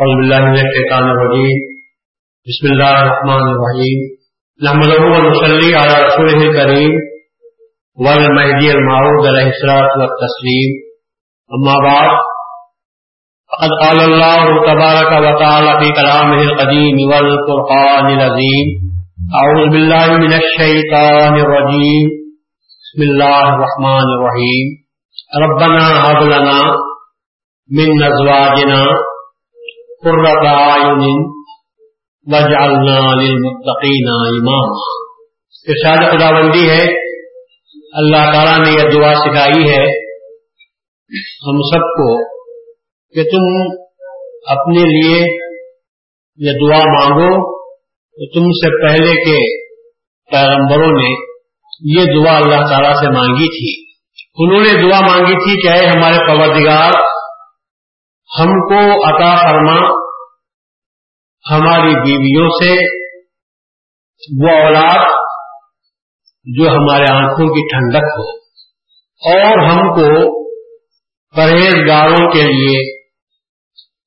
أعوذ بالله من الشيطان الرجيم بسم الله الرحمن الرحيم نحمده ونصلي على رسوله الكريم والمهدي المعود عليه الصلاة والتسليم أما بعد، فقد قال الله تبارك وتعالى في كلامه القديم والقرآن العظيم أعوذ بالله من الشيطان الرجيم بسم الله الرحمن الرحيم ربنا هب لنا من أزواجنا قرة أعين وجعلنا للمتقين إماما ارشاد خدا بندی ہے۔ اللہ تعالیٰ نے یہ دعا سکھائی ہے۔ ہم سب کو کہ تم اپنے لیے یہ دعا مانگو۔ تو تم سے پہلے کے پیغمبروں نے یہ دعا اللہ تعالیٰ سے مانگی تھی۔ انہوں نے دعا مانگی تھی کہ اے ہمارے پروردگار ہم کو عطا فرما۔ ہماری بیویوں سے وہ اولاد جو ہمارے آنکھوں کی ٹھنڈک ہو۔ اور ہم کو پرہیزگاروں کے لیے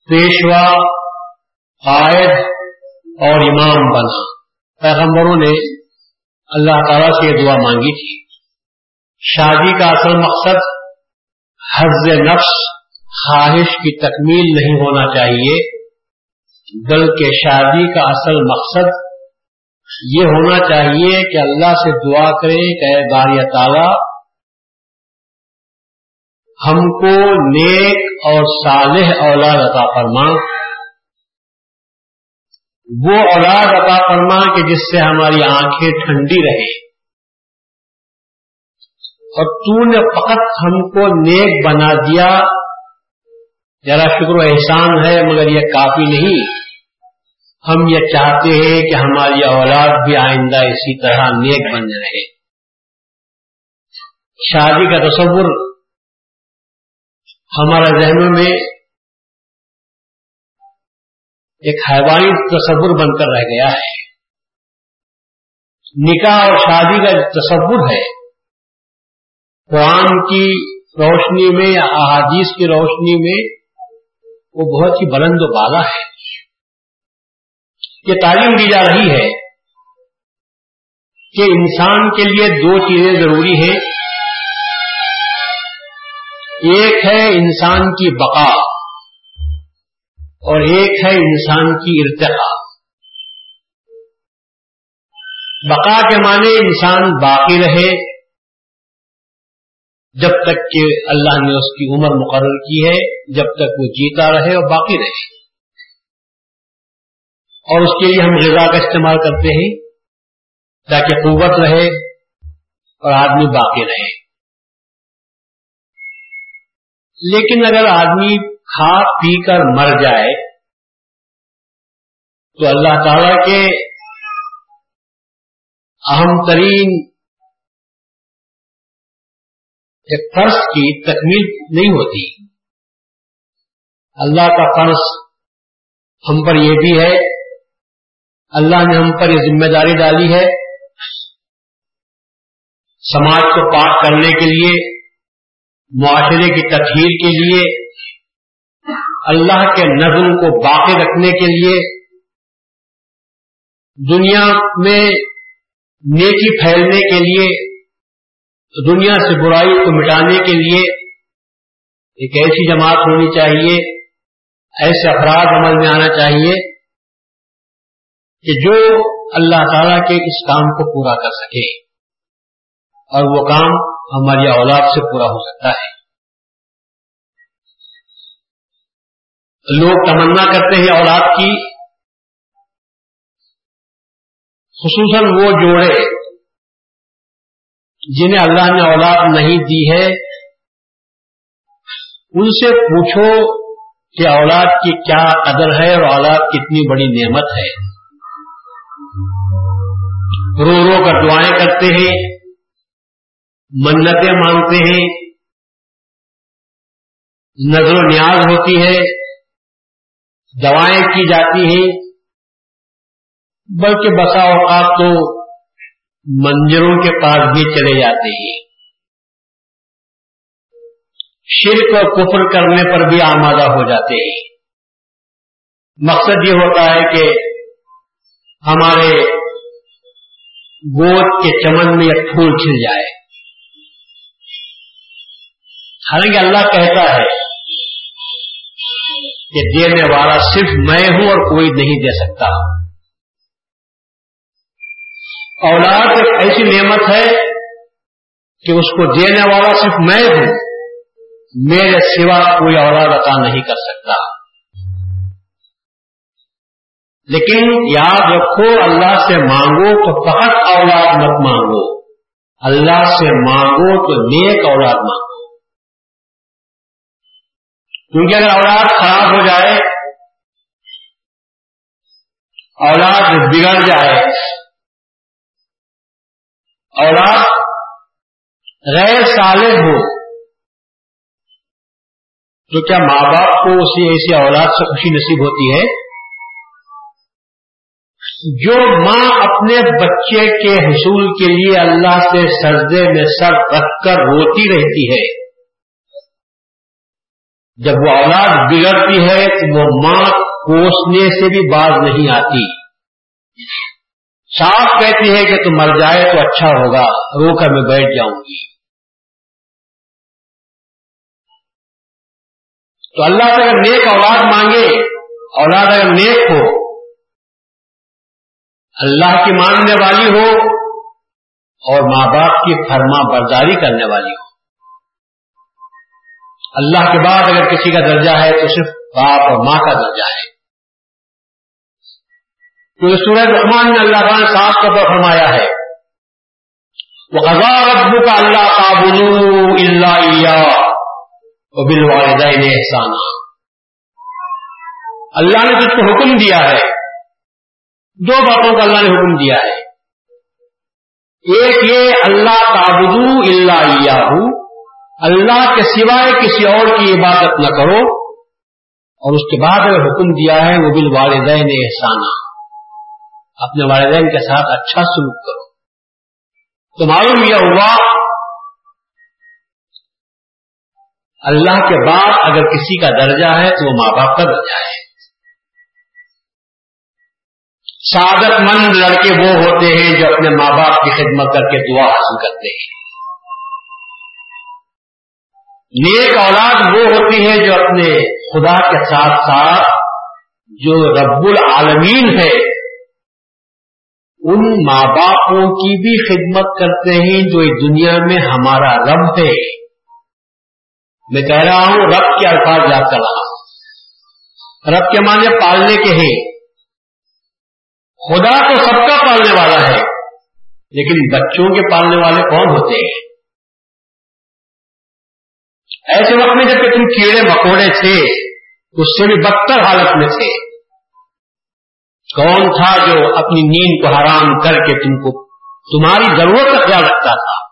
پیشوا قائد اور امام بنا۔ پیغمبروں نے اللہ تعالی سے یہ دعا مانگی تھی۔ شادی کا اصل مقصد حز نفس خواہش کی تکمیل نہیں ہونا چاہیے۔ بلکہ شادی کا اصل مقصد یہ ہونا چاہیے کہ اللہ سے دعا کرے کہ باری تعالی، ہم کو نیک اور صالح اولاد عطا فرما۔ وہ اولاد عطا فرما کہ جس سے ہماری آنکھیں ٹھنڈی رہے اور تو نے فقط ہم کو نیک بنا دیا۔ ذرا شکر و احسان ہے، مگر یہ کافی نہیں۔ ہم یہ چاہتے ہیں کہ ہماری اولاد بھی آئندہ اسی طرح نیک بن رہے شادی کا تصور ہمارا ذہنوں میں ایک حیوانی تصور بن کر رہ گیا ہے۔ نکاح اور شادی کا تصور ہے، قرآن کی روشنی میں یا احادیث کی روشنی میں وہ بہت ہی بلند و بالا ہے۔ یہ تعلیم دی جا رہی ہے کہ انسان کے لیے دو چیزیں ضروری ہیں۔ ایک ہے انسان کی بقا اور ایک ہے انسان کی ارتقا۔ بقا کے معنی انسان باقی رہے۔ جب تک کہ اللہ نے اس کی عمر مقرر کی ہے، جب تک وہ جیتا رہے اور باقی رہے۔ اور اس کے لیے ہم غذا کا استعمال کرتے ہیں تاکہ قوت رہے اور آدمی باقی رہے۔ لیکن اگر آدمی کھا، پی کر مر جائے، تو اللہ تعالی کے اہم ترین ایک فرض کی تکمیل نہیں ہوتی۔ اللہ کا فرض ہم پر یہ بھی ہے، اللہ نے ہم پر یہ ذمہ داری ڈالی ہے۔ سماج کو پاک کرنے کے لیے، معاشرے کی تطہیر کے لیے، اللہ کے نظم کو باقی رکھنے کے لیے۔ دنیا میں نیکی پھیلنے کے لیے دنیا سے برائی کو مٹانے کے لیے ایک ایسی جماعت ہونی چاہیے، ایسے افراد عمل میں آنا چاہیے کہ جو اللہ تعالی کے اس کام کو پورا کر سکے اور وہ کام ہماری اولاد سے پورا ہو سکتا ہے۔ لوگ تمنا کرتے ہیں اولاد کی، خصوصاً وہ جوڑے جنہیں اللہ نے اولاد نہیں دی ہے، ان سے پوچھو کہ اولاد کی کیا قدر ہے اور اولاد کتنی بڑی نعمت ہے۔ رو رو کر دعائیں کرتے ہیں، منتیں مانگتے ہیں، نظر و نیاز ہوتی ہے دوائیں کی جاتی ہیں، بلکہ بسا اوقات تو منظروں کے پاس بھی چلے جاتے ہیں۔ شرک اور کفر کرنے پر بھی آمادہ ہو جاتے ہیں۔ مقصد یہ ہوتا ہے کہ ہمارے گود کے چمن میں ایک پھول کھل جائے۔ حالانکہ اللہ کہتا ہے کہ دینے والا صرف میں ہوں اور کوئی نہیں دے سکتا۔ ہوں اولاد ایک ایسی نعمت ہے کہ اس کو دینے والا صرف میں ہوں، میرے سوا کوئی اولاد عطا نہیں کر سکتا۔ لیکن یاد رکھو، اللہ سے مانگو تو فقط اولاد مت مانگو۔ اللہ سے مانگو تو نیک اولاد مانگو۔ کیونکہ اگر اولاد خراب ہو جائے، اولاد بگڑ جائے اولاد غیر صالح ہو، تو کیا ماں باپ کو اسی ایسی اولاد سے خوشی نصیب ہوتی ہے؟ جو ماں اپنے بچے کے حصول کے لیے اللہ سے سجدے میں سر رکھ کر روتی رہتی ہے، جب وہ اولاد بگڑتی ہے تو وہ ماں کوسنے سے بھی باز نہیں آتی۔ صاف کہتی ہے کہ تم مر جائے تو اچھا ہوگا رو کر میں بیٹھ جاؤں گی۔ تو اللہ سے اگر نیک اولاد مانگے، اولاد اگر نیک ہو، اللہ کی ماننے والی ہو اور ماں باپ کی فرما برداری کرنے والی ہو۔ اللہ کے بعد اگر کسی کا درجہ ہے تو صرف باپ اور ماں کا درجہ ہے۔ تو سورج رحمان نے اللہ تعالیٰ نے صاف طور پر فرمایا ہے۔ وہ ہزار ابو کا اللہ کا اللہ بل والدین احسان اللہ نے جس کو حکم دیا ہے، دو باتوں کا اللہ نے حکم دیا ہے۔ ایک یہ اللہ تعبدو اللہ اللہ کے سوائے کسی اور کی عبادت نہ کرو۔ اور اس کے بعد حکم دیا ہے وہ بل والدین احسانہ اپنے والدین کے ساتھ اچھا سلوک کرو۔ تو معلوم یہ ہوا اللہ کے بعد اگر کسی کا درجہ ہے تو وہ ماں باپ کا درجہ ہے۔ سعادت مند لڑکے وہ ہوتے ہیں جو اپنے ماں باپ کی خدمت کر کے دعا حاصل کرتے ہیں۔ نیک اولاد وہ ہوتی ہے جو اپنے خدا کے ساتھ ساتھ جو رب العالمین ہے ان ماں باپوں کی بھی خدمت کرتے ہیں جو اس دنیا میں ہمارا رب ہے۔ میں کہہ رہا ہوں، رب کے الفاظ یاد کر رہا ہوں۔ رب کے معنی پالنے کے ہیں۔ خدا تو سب کا پالنے والا ہے، لیکن بچوں کے پالنے والے کون ہوتے ہیں؟ ایسے وقت میں جبکہ تم کیڑے مکوڑے تھے، اس سے بھی بدتر حالت میں تھے۔ کون تھا جو اپنی نیند کو حرام کر کے تم کو تمہاری ضرورت کا خیال رکھتا تھا۔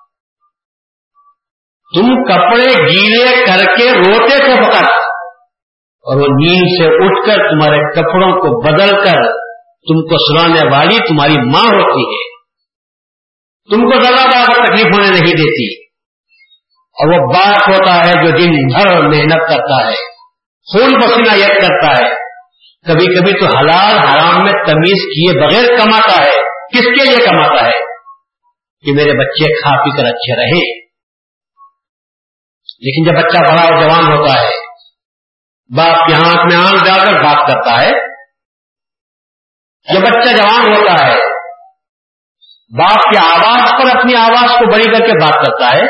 تم کپڑے گیلے کر کے روتے تھے فقط۔ اور وہ نیند سے اٹھ کر تمہارے کپڑوں کو بدل کر تم کو سنانے والی تمہاری ماں ہوتی ہے۔ تم کو زیادہ بار تکلیف ہونے نہیں دیتی۔ اور وہ باپ ہوتا ہے جو دن بھر محنت کرتا ہے، خون پسینہ یک کرتا ہے۔ کبھی کبھی تو حلال حرام میں تمیز کیے بغیر کماتا ہے۔ کس کے لیے کماتا ہے؟ کہ میرے بچے کھا پی کر اچھے رہے۔ لیکن جب بچہ بڑا اور جوان ہوتا ہے، باپ کے ہاتھ میں آنکھ ڈال کر بات کرتا ہے۔ جب بچہ جوان ہوتا ہے، باپ کی آواز پر اپنی آواز کو بڑی کر کے بات کرتا ہے۔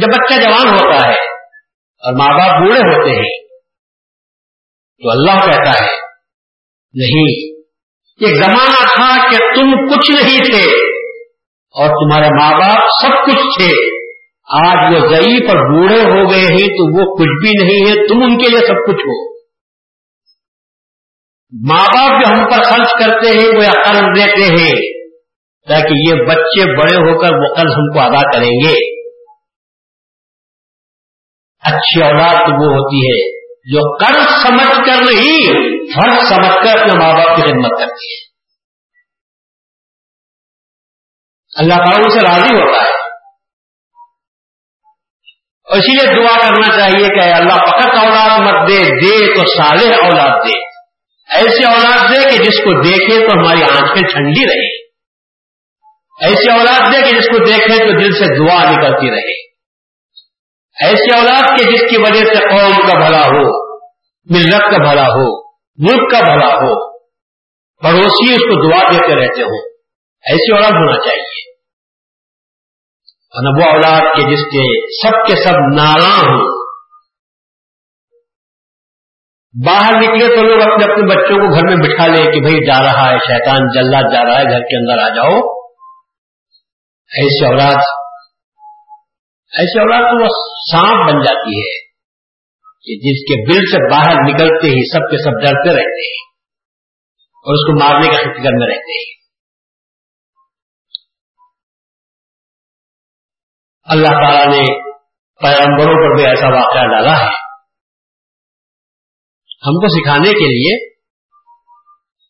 جب بچہ جوان ہوتا ہے اور ماں باپ بوڑھے ہوتے ہیں تو اللہ کہتا ہے، نہیں. ایک زمانہ تھا کہ تم کچھ نہیں تھے اور تمہارے ماں باپ سب کچھ تھے۔ آج وہ ضعیف اور بوڑھے ہو گئے ہیں تو وہ کچھ بھی نہیں ہے، تم ان کے لیے سب کچھ ہو۔ ماں باپ جو ہم پر خرچ کرتے ہیں، وہ عقل دیتے ہیں تاکہ یہ بچے بڑے ہو کر وہ قرض ہم کو ادا کریں گے۔ اچھی اولاد تو وہ ہوتی ہے۔ جو قرض سمجھ کر نہیں، فرض سمجھ کر اپنے ماں باپ کی خدمت کرتی ہے۔ اللہ تعالیٰ سے راضی ہوتا ہے۔ اور اسی لیے دعا کرنا چاہیے کہ اللہ، فقط اولاد مت دے دے تو صالح اولاد دے۔ ایسی اولاد دے کہ جس کو دیکھے تو ہماری آنکھیں ٹھنڈی رہے ایسی اولاد دے کہ جس کو دیکھے تو دل سے دعا نکلتی رہے۔ ایسی اولاد کے جس کی وجہ سے قوم کا بھلا ہو، ملت کا بھلا ہو، ملک کا بھلا ہو، پڑوسی اس کو دعا دیتے رہتے ہوں ایسی اولاد ہونا چاہیے۔ اور وہ اولاد کے جس کے سب کے سب ناراں ہوں، باہر نکلے تو لوگ اپنے اپنے بچوں کو گھر میں بٹھا لے کہ بھائی جا رہا ہے، شیطان جلد جا رہا ہے، گھر کے اندر آ جاؤ۔ ایسے اولاد ایسے اولاد تو وہ سانپ بن جاتی ہے کہ جس کے دل سے باہر نکلتے ہی سب کے سب ڈرتے رہتے ہیں اور اس کو مارنے کا فکر میں رہتے ہیں۔ اللہ تعالی نے پیغمبروں پر بھی ایسا واقعہ ڈالا ہے۔ ہم کو سکھانے کے لیے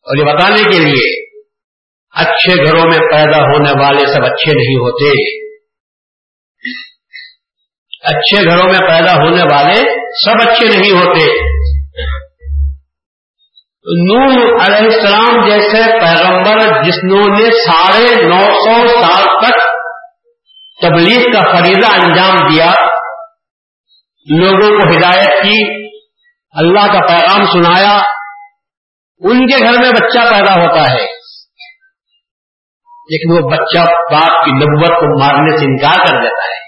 اور یہ بتانے کے لیے، اچھے گھروں میں پیدا ہونے والے سب اچھے نہیں ہوتے۔ اچھے گھروں میں پیدا ہونے والے سب اچھے نہیں ہوتے۔ نور علیہ السلام جیسے پیغمبر جسنوں نے ساڑھے نو سو سال تک تبلیغ کا فریضہ انجام دیا۔ لوگوں کو ہدایت کی، اللہ کا پیغام سنایا۔ ان کے گھر میں بچہ پیدا ہوتا ہے۔ لیکن وہ بچہ باپ کی نبوت کو مارنے سے انکار کر دیتا ہے۔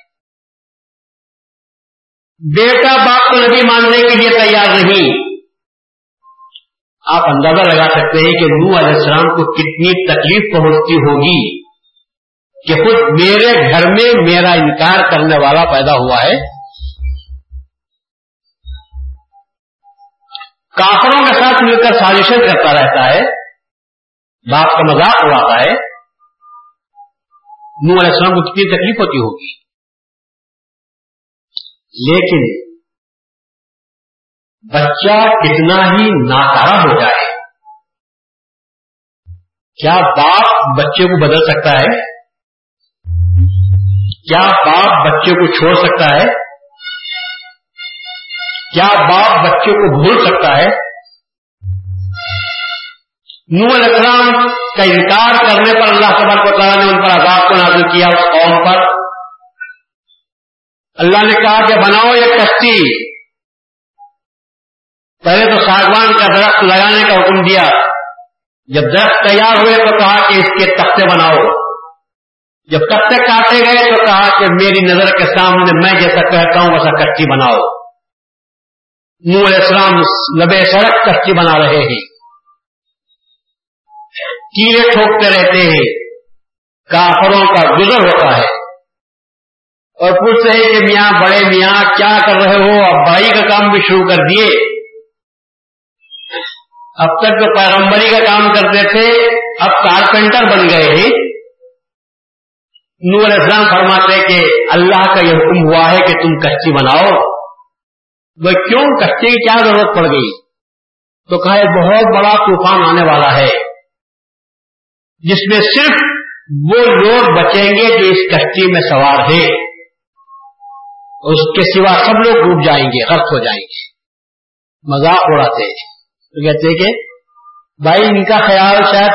بیٹا باپ کو نبی ماننے کے لیے تیار نہیں۔ آپ اندازہ لگا سکتے ہیں کہ نو علیہ السلام کو کتنی تکلیف پہنچتی ہوگی کہ خود میرے گھر میں میرا انکار کرنے والا پیدا ہوا ہے۔ کافروں کے ساتھ مل کر سازشیں کرتا رہتا ہے۔ باپ کا مذاق اڑاتا ہے۔ نو علیہ السلام کو کتنی تکلیف ہوتی ہوگی۔ لیکن بچہ کتنا ہی ناکارا ہو جائے۔ کیا باپ بچے کو بدل سکتا ہے؟ کیا باپ بچے کو چھوڑ سکتا ہے؟ کیا باپ بچے کو بھول سکتا ہے؟ نور السلام کا انکار کرنے پر اللہ تبارک و تعالیٰ نے ان پر عذاب کو نازل کیا اس قوم پر۔ اللہ نے کہا کہ بناؤ یہ کشتی۔ پہلے تو ساگوان کا درخت لگانے کا حکم دیا۔ جب درخت تیار ہوئے تو کہا کہ اس کے تختے بناؤ۔ جب تختے کاٹے گئے تو کہا کہ میری نظر کے سامنے میں جیسا کہتا ہوں ویسا کشتی بناؤ۔ علیہ السلام لبے سڑک کچی بنا رہے ہیں۔ کیڑے ٹھوکتے رہتے ہیں۔ کافروں کا گزر ہوتا ہے۔ اور پوچھتے ہیں کہ میاں، بڑے میاں، کیا کر رہے ہو؟ اب بھائی کا کام بھی شروع کر دیے۔ اب تک تو پیغمبری کا کام کرتے تھے، اب کارپینٹر بن گئے ہیں۔ نور اسلام فرماتے کہ اللہ کا یہ حکم ہوا ہے کہ تم کچی بناؤ۔ وہ کیوں؟ کچے کی کیا ضرورت پڑ گئی؟ تو کہا، یہ بہت بڑا طوفان آنے والا ہے۔ جس میں صرف وہ لوگ بچیں گے جو اس کشتی میں سوار ہے اس کے سوا سب لوگ ڈوب جائیں گے، غرق ہو جائیں گے۔ مذاق اڑاتے تو کہتے کہ بھائی ان کا خیال شاید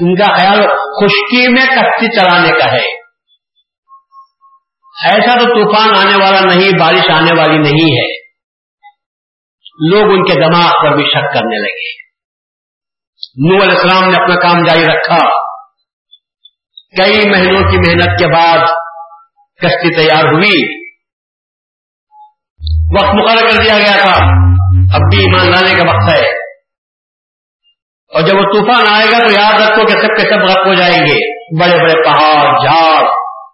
ان کا خیال خشکی میں کشتی چلانے کا ہے۔ ایسا تو طوفان آنے والا نہیں، بارش آنے والی نہیں ہے۔ لوگ ان کے دماغ پر بھی شک کرنے لگے۔ نو علیہ السلام نے اپنا کام جاری رکھا۔ کئی مہینوں کی محنت کے بعد کشتی تیار ہوئی۔ وقت مقرر کر دیا گیا تھا۔ اب بھی ایمان لانے کا وقت ہے۔ اور جب وہ طوفان آئے گا تو یاد رکھو کہ سب کے سب غرق ہو جائیں گے۔ بڑے بڑے پہاڑ، جھاڑ،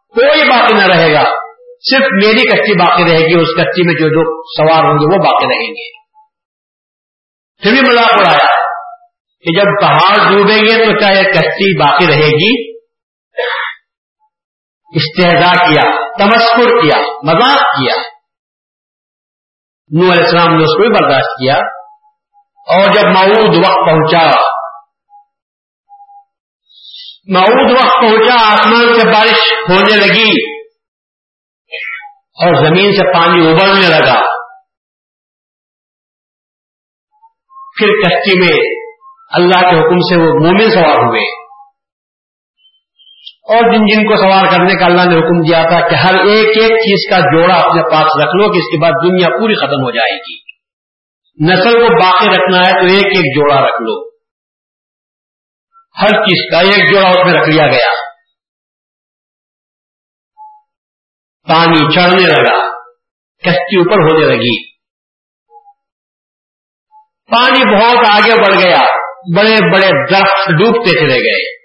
کوئی باقی نہ رہے گا۔ صرف میری کشتی باقی رہے گی، اس کشتی میں جو جو سوار ہوں گے وہ باقی رہیں گے۔ پھر بھی مذاق اڑایا کہ جب پہاڑ ڈوبیں گے تو کیا یہ کشتی باقی رہے گی۔ استحضا کیا تمسکر کیا، مذاق کیا۔ نو علیہ السلام نے اس کو بھی برداشت کیا اور جب معود وقت پہنچا، معود وقت پہنچا، آسمان سے بارش ہونے لگی اور زمین سے پانی ابلنے لگا۔ پھر کشتی میں اللہ کے حکم سے وہ مومن سوار ہوئے۔ اور جن جن کو سوار کرنے کا اللہ نے حکم دیا تھا کہ ہر ایک ایک چیز کا جوڑا اپنے پاس رکھ لو کہ اس کے بعد دنیا پوری ختم ہو جائے گی۔ نسل کو باقی رکھنا ہے تو ایک ایک جوڑا رکھ لو۔ ہر چیز کا ایک جوڑا اس میں رکھ لیا گیا۔ پانی چڑھنے لگا، کشتی اوپر ہونے لگی۔ پانی بہت آگے بڑھ گیا، بڑے بڑے درخت ڈوبتے چلے گئے۔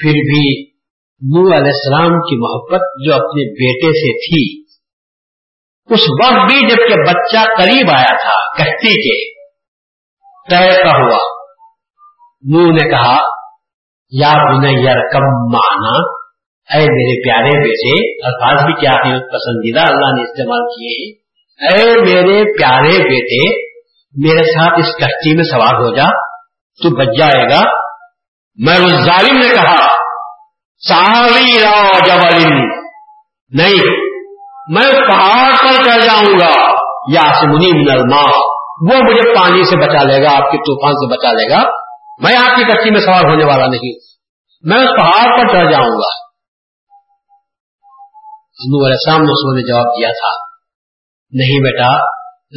پھر بھی نو علیہ السلام کی محبت جو اپنے بیٹے سے تھی، اس وقت بھی جبکہ بچہ قریب آیا تھا کشتی کے طے کا ہوا۔ نو نے کہا، یا یار کم مانا اے میرے پیارے بیٹے، الفاظ بھی کیا ہیں؟ پسندیدہ اللہ نے استعمال کیے اے میرے پیارے بیٹے، میرے ساتھ اس کشتی میں سوار ہو جا، تو بچ جائے گا۔ میں اس ظالم نے کہا، ساری راؤ جبل نہیں، میں پہاڑ پر چڑھ جاؤں گا یا سمنی نرما وہ مجھے پانی سے بچا لے گا، آپ کے طوفان سے بچا لے گا۔ میں آپ کی کشتی میں سوار ہونے والا نہیں، میں اس پہاڑ پر چڑھ جاؤں گا۔ علیہ السلام نے اس نے جواب دیا تھا، نہیں بیٹا،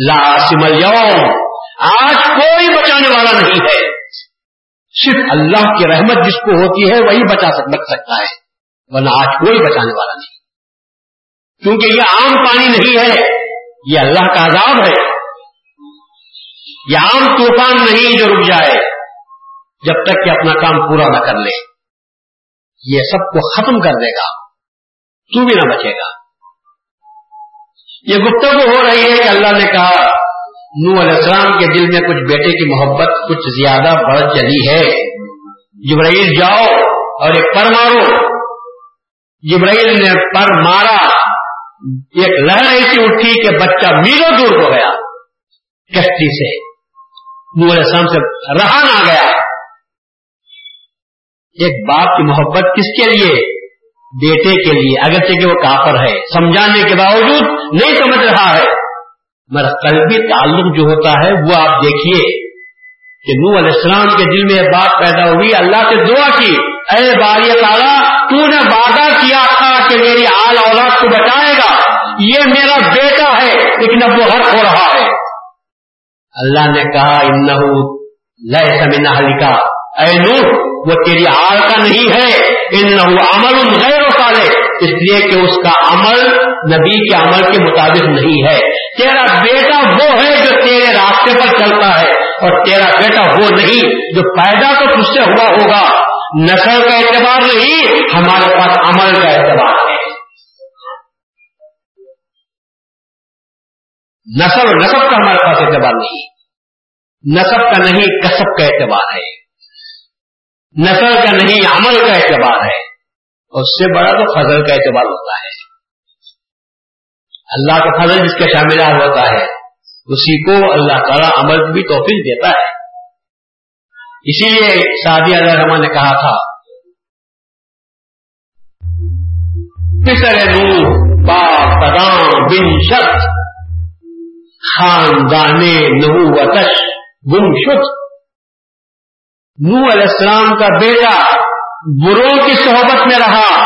لا سمل آج کوئی بچانے والا نہیں ہے۔ صرف اللہ کی رحمت جس کو ہوتی ہے وہی بچا سک، بچ سکتا ہے۔ ورنہ آج کوئی بچانے والا نہیں۔ کیونکہ یہ عام پانی نہیں ہے، یہ اللہ کا عذاب ہے۔ یہ عام طوفان نہیں جو رک جائے، جب تک کہ اپنا کام پورا نہ کر لے۔ یہ سب کو ختم کر دے گا۔ تو بھی نہ بچے گا۔ یہ گفتگو ہو رہی ہے کہ اللہ نے کہا نو علیہ السلام کے دل میں کچھ بیٹے کی محبت کچھ زیادہ بڑھ چلی ہے۔ جبرائیل جاؤ اور ایک پر مارو۔ جبرائیل نے پر مارا۔ ایک لہر ایسی اٹھی کہ بچہ میلوں دور ہو گیا۔ کشتی سے نو علیہ السلام سے رہا نہ گیا۔ ایک باپ کی محبت کس کے لیے؟ بیٹے کے لیے۔ اگرچہ کہ وہ کافر ہے۔ سمجھانے کے باوجود نہیں سمجھ رہا ہے۔ میرا قلبی تعلق جو ہوتا ہے وہ آپ دیکھیے کہ نو علیہ السلام کے دل میں یہ بات پیدا ہوئی، اللہ سے دعا کی، اے باری تعالیٰ، تو نے وعدہ کیا تھا کہ میری آل اولاد کو بچائے گا، یہ میرا بیٹا ہے، لیکن اب وہ حق ہو رہا ہے۔ اللہ نے کہا ان لیے سمنا کا اے نو وہ تیری آل کا نہیں ہے ان عمل غیر و اس لیے کہ اس کا عمل نبی کے عمل کے مطابق نہیں ہے۔ تیرا بیٹا وہ ہے جو تیرے راستے پر چلتا ہے اور تیرا بیٹا وہ نہیں جو پیدا تو تجھ سے ہوا ہوگا۔ نسل کا اعتبار نہیں، ہمارے پاس عمل کا اعتبار ہے۔ نسل نصب کا ہمارے پاس اعتبار نہیں۔ نصب کا نہیں، کسب کا اعتبار ہے۔ نسل کا نہیں، عمل کا اعتبار ہے۔ اس سے بڑا تو فضل کا اعتبار ہوتا ہے۔ اللہ کا فضل جس کا شامل ہوتا ہے، اسی کو اللہ تعالیٰ عمل بھی توفیق دیتا ہے۔ اسی لیے شادی اللہ رحمان نے کہا تھا پسر نور با تدام بن شخص خاندان نبوتش گم شخص نو علیہ السلام کا بیٹا بروں کی صحبت میں رہا۔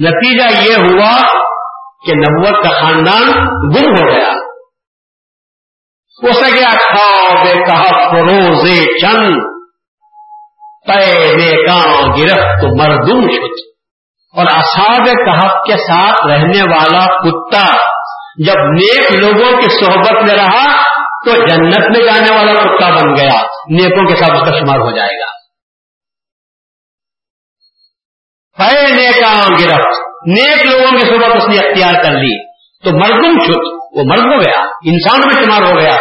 نتیجہ یہ ہوا کہ نبوت کا خاندان گم ہو گیا۔ ہو سکیا کھاؤ کہا فروز چند۔ پے کام گرفت مردم شد۔ اور اصحاب کہف کے ساتھ رہنے والا کتا جب نیک لوگوں کی صحبت میں رہا تو جنت میں جانے والا کتا بن گیا۔ نیکوں کے ساتھ اس کا شمار ہو جائے گا۔ پے نیکا گرفت۔ نیک لوگوں کی صحبت اس نے اختیار کر لی۔ تو مردم چھت۔ وہ مرد ہو گیا۔ انسان میں شمار ہو گیا۔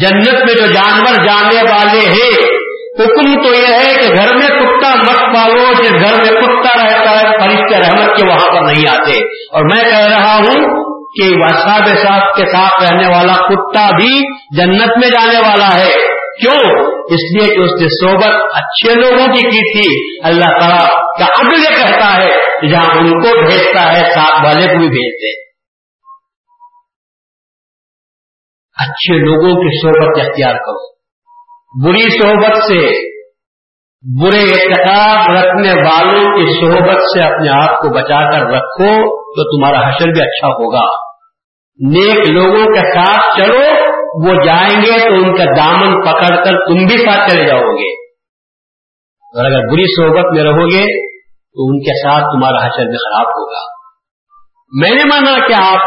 جنت میں جو جانور جانے والے ہیں۔ حکم تو یہ ہے کہ گھر میں کتا مت پالو جس گھر میں کتا رہتا ہے فرشتے رحمت کے وہاں پر نہیں آتے۔ اور میں کہہ رہا ہوں کہ وساب صاحب کے ساتھ رہنے والا کتا بھی جنت میں جانے والا ہے۔ کیوں؟ اس لیے کہ اس نے صحبت اچھے لوگوں کی کی تھی۔ اللہ تعالیٰ کا عدل یہ کہتا ہے کہ جہاں ان کو بھیجتا ہے، ساتھ والے کو بھی بھیجتے اچھے لوگوں کی صحبت اختیار کرو۔ بری صحبت سے برے اعتقاد رکھنے والوں کی صحبت سے اپنے آپ کو بچا کر رکھو تو تمہارا حشر بھی اچھا ہوگا۔ نیک لوگوں کے ساتھ چلو وہ جائیں گے تو ان کا دامن پکڑ کر تم بھی ساتھ چلے جاؤ گے۔ اور اگر بری صحبت میں رہو گے تو ان کے ساتھ تمہارا حشر بھی خراب ہوگا۔ میں نے مانا کہ آپ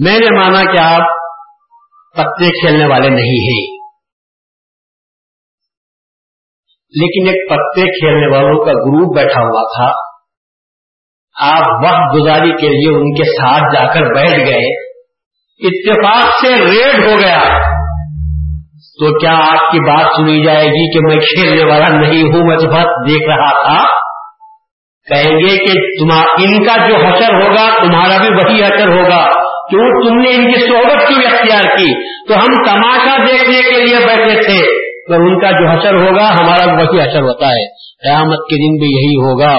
میں نے مانا کہ آپ پتے کھیلنے والے نہیں ہیں۔ لیکن ایک پتے کھیلنے والوں کا گروپ بیٹھا ہوا تھا۔ آپ وقت گزاری کے لیے ان کے ساتھ جا کر بیٹھ گئے۔ اتفاق سے ریڈ ہو گیا۔ تو کیا آپ کی بات سنی جائے گی کہ میں کھیلنے والا نہیں ہوں، میں بہت دیکھ رہا تھا۔ کہیں گے کہ ان کا جو حشر ہوگا، تمہارا بھی وہی حشر ہوگا۔ کیوں؟ تم نے ان کی صحبت کیوں اختیار کی؟ تو ہم تماشا دیکھنے کے لیے بیٹھے تھے۔ تو ان کا جو حشر ہوگا، ہمارا وہی حشر ہوتا ہے۔ قیامت کے دن بھی یہی ہوگا۔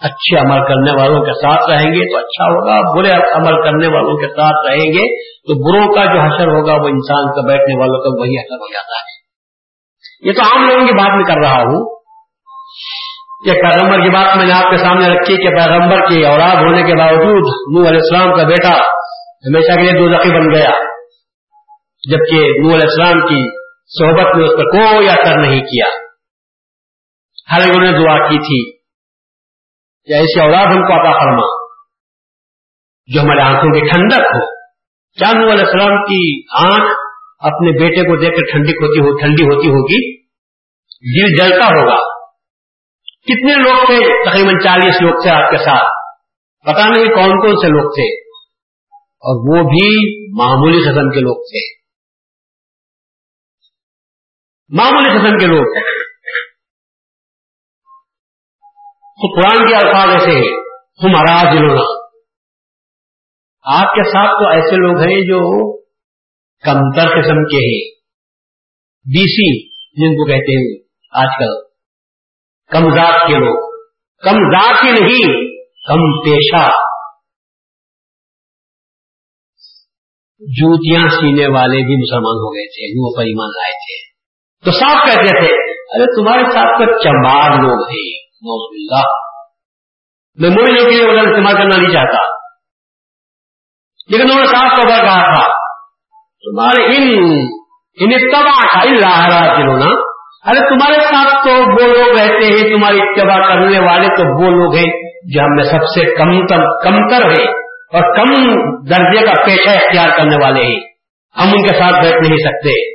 اچھے عمل کرنے والوں کے ساتھ رہیں گے تو اچھا ہوگا، برے عمل کرنے والوں کے ساتھ رہیں گے تو بروں کا جو حشر ہوگا وہ انسان کا بیٹھنے والوں کا وہی حشر ہو جاتا ہے۔ یہ تو عام لوگوں کی بات میں کر رہا ہوں۔ کہ پیغمبر کی بات میں نے آپ کے سامنے رکھی کہ پیغمبر کی اولاد ہونے کے باوجود نور علیہ السلام کا بیٹا ہمیشہ کے لیے دوزخی بن گیا۔ جبکہ نور علیہ السلام کی صحبت میں اس پر کوئی اثر نہیں کیا۔ ہر انہوں نے دعا کی تھی۔ کہ ایسی اولاد ہم کو عطا فرما۔ جو ہمارے آنکھوں کی ٹھنڈک ہو۔ کیا نور علیہ السلام کی آنکھ اپنے بیٹے کو دیکھ کر ٹھنڈی ہوتی ہو، ٹھنڈی ہوتی ہوگی۔ دل جلتا ہوگا۔ کتنے لوگ تھے؟ تقریباً چالیس لوگ تھے آپ کے ساتھ۔ پتا نہیں کون کون سے لوگ تھے۔ اور وہ بھی معمولی قسم کے لوگ تھے۔ معمولی قسم کے لوگ تو قرآن کے الفاظ ایسے ہیں ہمارا دلونا آپ کے ساتھ تو ایسے لوگ ہیں جو کمتر قسم کے ہیں۔ بی سی، جن کو کہتے ہیں آج کل۔ کم ذات کے لوگ۔ کم ذات ہی نہیں، کم پیشہ۔ جوتیاں سینے والے بھی مسلمان ہو گئے تھے وہ پر ایمان لائے تھے۔ تو صاف کہتے تھے، ارے تمہارے ساتھ تو چمبار لوگ ہیں۔ اللہ میں مومنوں کے لیے ادھر استعمال کرنا نہیں چاہتا۔ لیکن انہوں نے صاف طور پر کہا تھا، تمہارے ان ان اتباع کا اللہ دلوں نا ارے تمہارے ساتھ تو وہ لوگ رہتے ہیں، تمہاری اتباع کرنے والے تو وہ لوگ ہیں جو ہم میں سب سے کمتر کمتر ہے اور کم درجے کا پیشہ اختیار کرنے والے ہیں۔ ہم ان کے ساتھ بیٹھ نہیں سکتے۔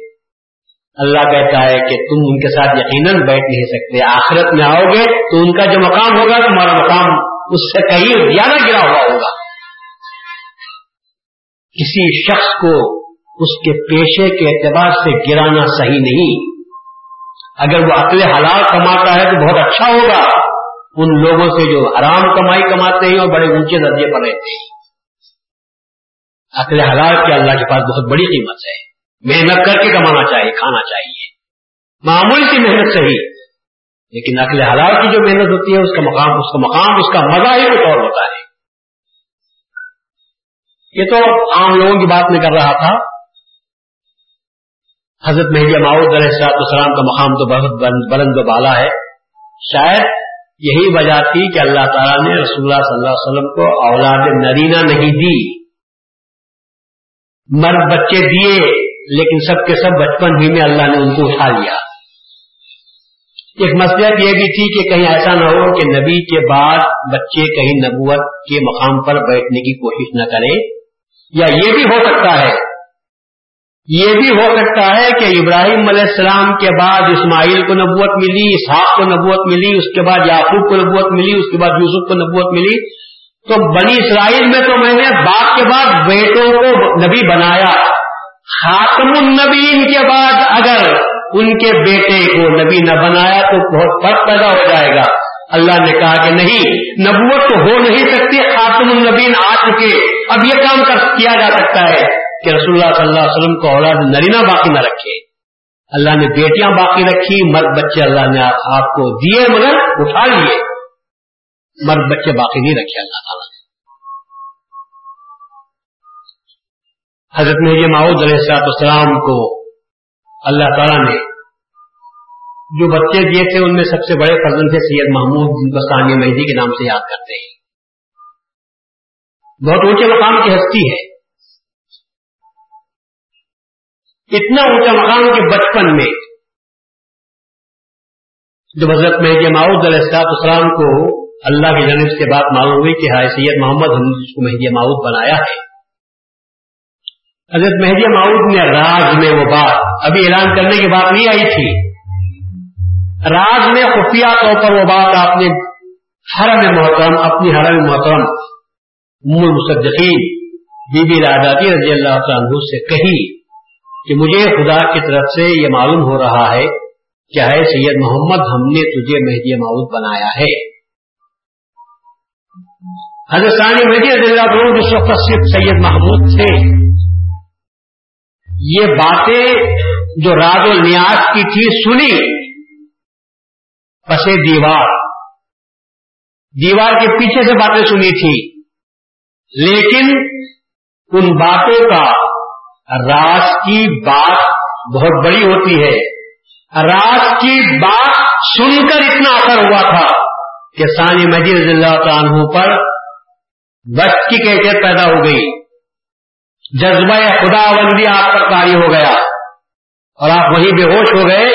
اللہ کہتا ہے کہ تم ان کے ساتھ یقیناً بیٹھ نہیں سکتے، آخرت میں آؤ گے تو ان کا جو مقام ہوگا، تمہارا مقام اس سے کہیں زیادہ گرا ہوا ہوگا۔ کسی شخص کو اس کے پیشے کے اعتبار سے گرانا صحیح نہیں۔ اگر وہ عقل حلال کماتا ہے تو بہت اچھا ہوگا۔ ان لوگوں سے جو حرام کمائی کماتے ہیں اور بڑے اونچے درجے پر رہتے ہیں۔ عقل حلال کے اللہ کے پاس بہت بڑی قیمت ہے۔ محنت کر کے کمانا چاہیے، کھانا چاہیے۔ معمولی سی محنت صحیح، لیکن عقل حلال کی جو محنت ہوتی ہے، اس کا مقام، اس کا مقام، اس کا مزہ ہی کچھ اور ہوتا ہے۔ یہ تو عام لوگوں کی بات میں کر رہا تھا۔ حضرت مہدی ماؤد علیہ السلاط السلام کا مقام تو بہت بلند و بالا ہے۔ شاید یہی وجہ تھی کہ اللہ تعالیٰ نے رسول اللہ صلی اللہ علیہ وسلم کو اولاد نرینا نہیں دی۔ مرد بچے دیے۔ لیکن سب کے سب بچپن ہی میں اللہ نے ان کو اٹھا لیا۔ ایک مسئلہ یہ بھی تھی کہ کہیں ایسا نہ ہو کہ نبی کے بعد بچے کہیں نبوت کے مقام پر بیٹھنے کی کوشش نہ کریں۔ یا یہ بھی ہو سکتا ہے، یہ بھی ہو سکتا ہے کہ ابراہیم علیہ السلام کے بعد اسماعیل کو نبوت ملی، اسحاق کو نبوت ملی، اس کے بعد یعقوب کو نبوت ملی، اس کے بعد یوسف کو نبوت ملی۔ تو بنی اسرائیل میں تو میں نے باپ کے بعد بیٹوں کو نبی بنایا۔ خاتم النبین کے بعد اگر ان کے بیٹے کو نبی نہ بنایا تو بہت فرق پیدا ہو جائے گا۔ اللہ نے کہا کہ نہیں، نبوت تو ہو نہیں سکتی، خاتم النبین آ چکے۔ اب یہ کام کر کیا جا سکتا ہے کہ رسول اللہ صلی اللہ علیہ وسلم کو اولاد نرینا باقی نہ رکھے۔ اللہ نے بیٹیاں باقی رکھی، مرد بچے اللہ نے آپ کو دیے مگر اٹھا لیے۔ مرد بچے باقی نہیں رکھے اللہ تعالیٰ۔ حضرت مہدی ماؤد علیہ السلام کو اللہ تعالیٰ نے جو بچے دیے تھے، ان میں سب سے بڑے فرزن تھے سید محمود، جن کو ثانیہ مہدی کے نام سے یاد کرتے ہیں۔ بہت اونچے مقام کی ہستی ہے۔ اتنا اونچا مقام کہ بچپن میں جب حضرت مہدی ماؤد علیہ السلام کو اللہ کی جانب سے بات معلوم ہوئی کہ ہائے سید محمد، ہم نے جس کو مہدی ماؤد بنایا ہے۔ حضرت مہدی معود نے راز میں وہ بات، ابھی اعلان کرنے کی بات نہیں آئی تھی۔ راز میں خفیہ طور پر وہ بات آپ نے حرم محترم، اپنی حرم محترم مصدقین بی بی راداتی رضی اللہ عنہ سے کہی کہ مجھے خدا کی طرف سے یہ معلوم ہو رہا ہے کہ ہے سید محمد، ہم نے تجھے مہدی معود بنایا ہے۔ حضرت ثانی مہدی رضی اللہ عنہ جس وقت صرف سید محمود تھے یہ باتیں جو راز و نیاز کی تھی، سنی۔ پسے دیوار۔ دیوار کے پیچھے سے باتیں سنی تھی۔ لیکن ان باتوں کا راز کی بات بہت بڑی ہوتی ہے۔ راز کی بات سن کر اتنا اثر ہوا تھا کہ ثانی مجید رضی اللہ عنہ پر بچ کی کیفیت پیدا ہو گئی۔ جذبہ خدا بندی آپ پر کاری ہو گیا اور آپ وہیں بے ہوش ہو گئے۔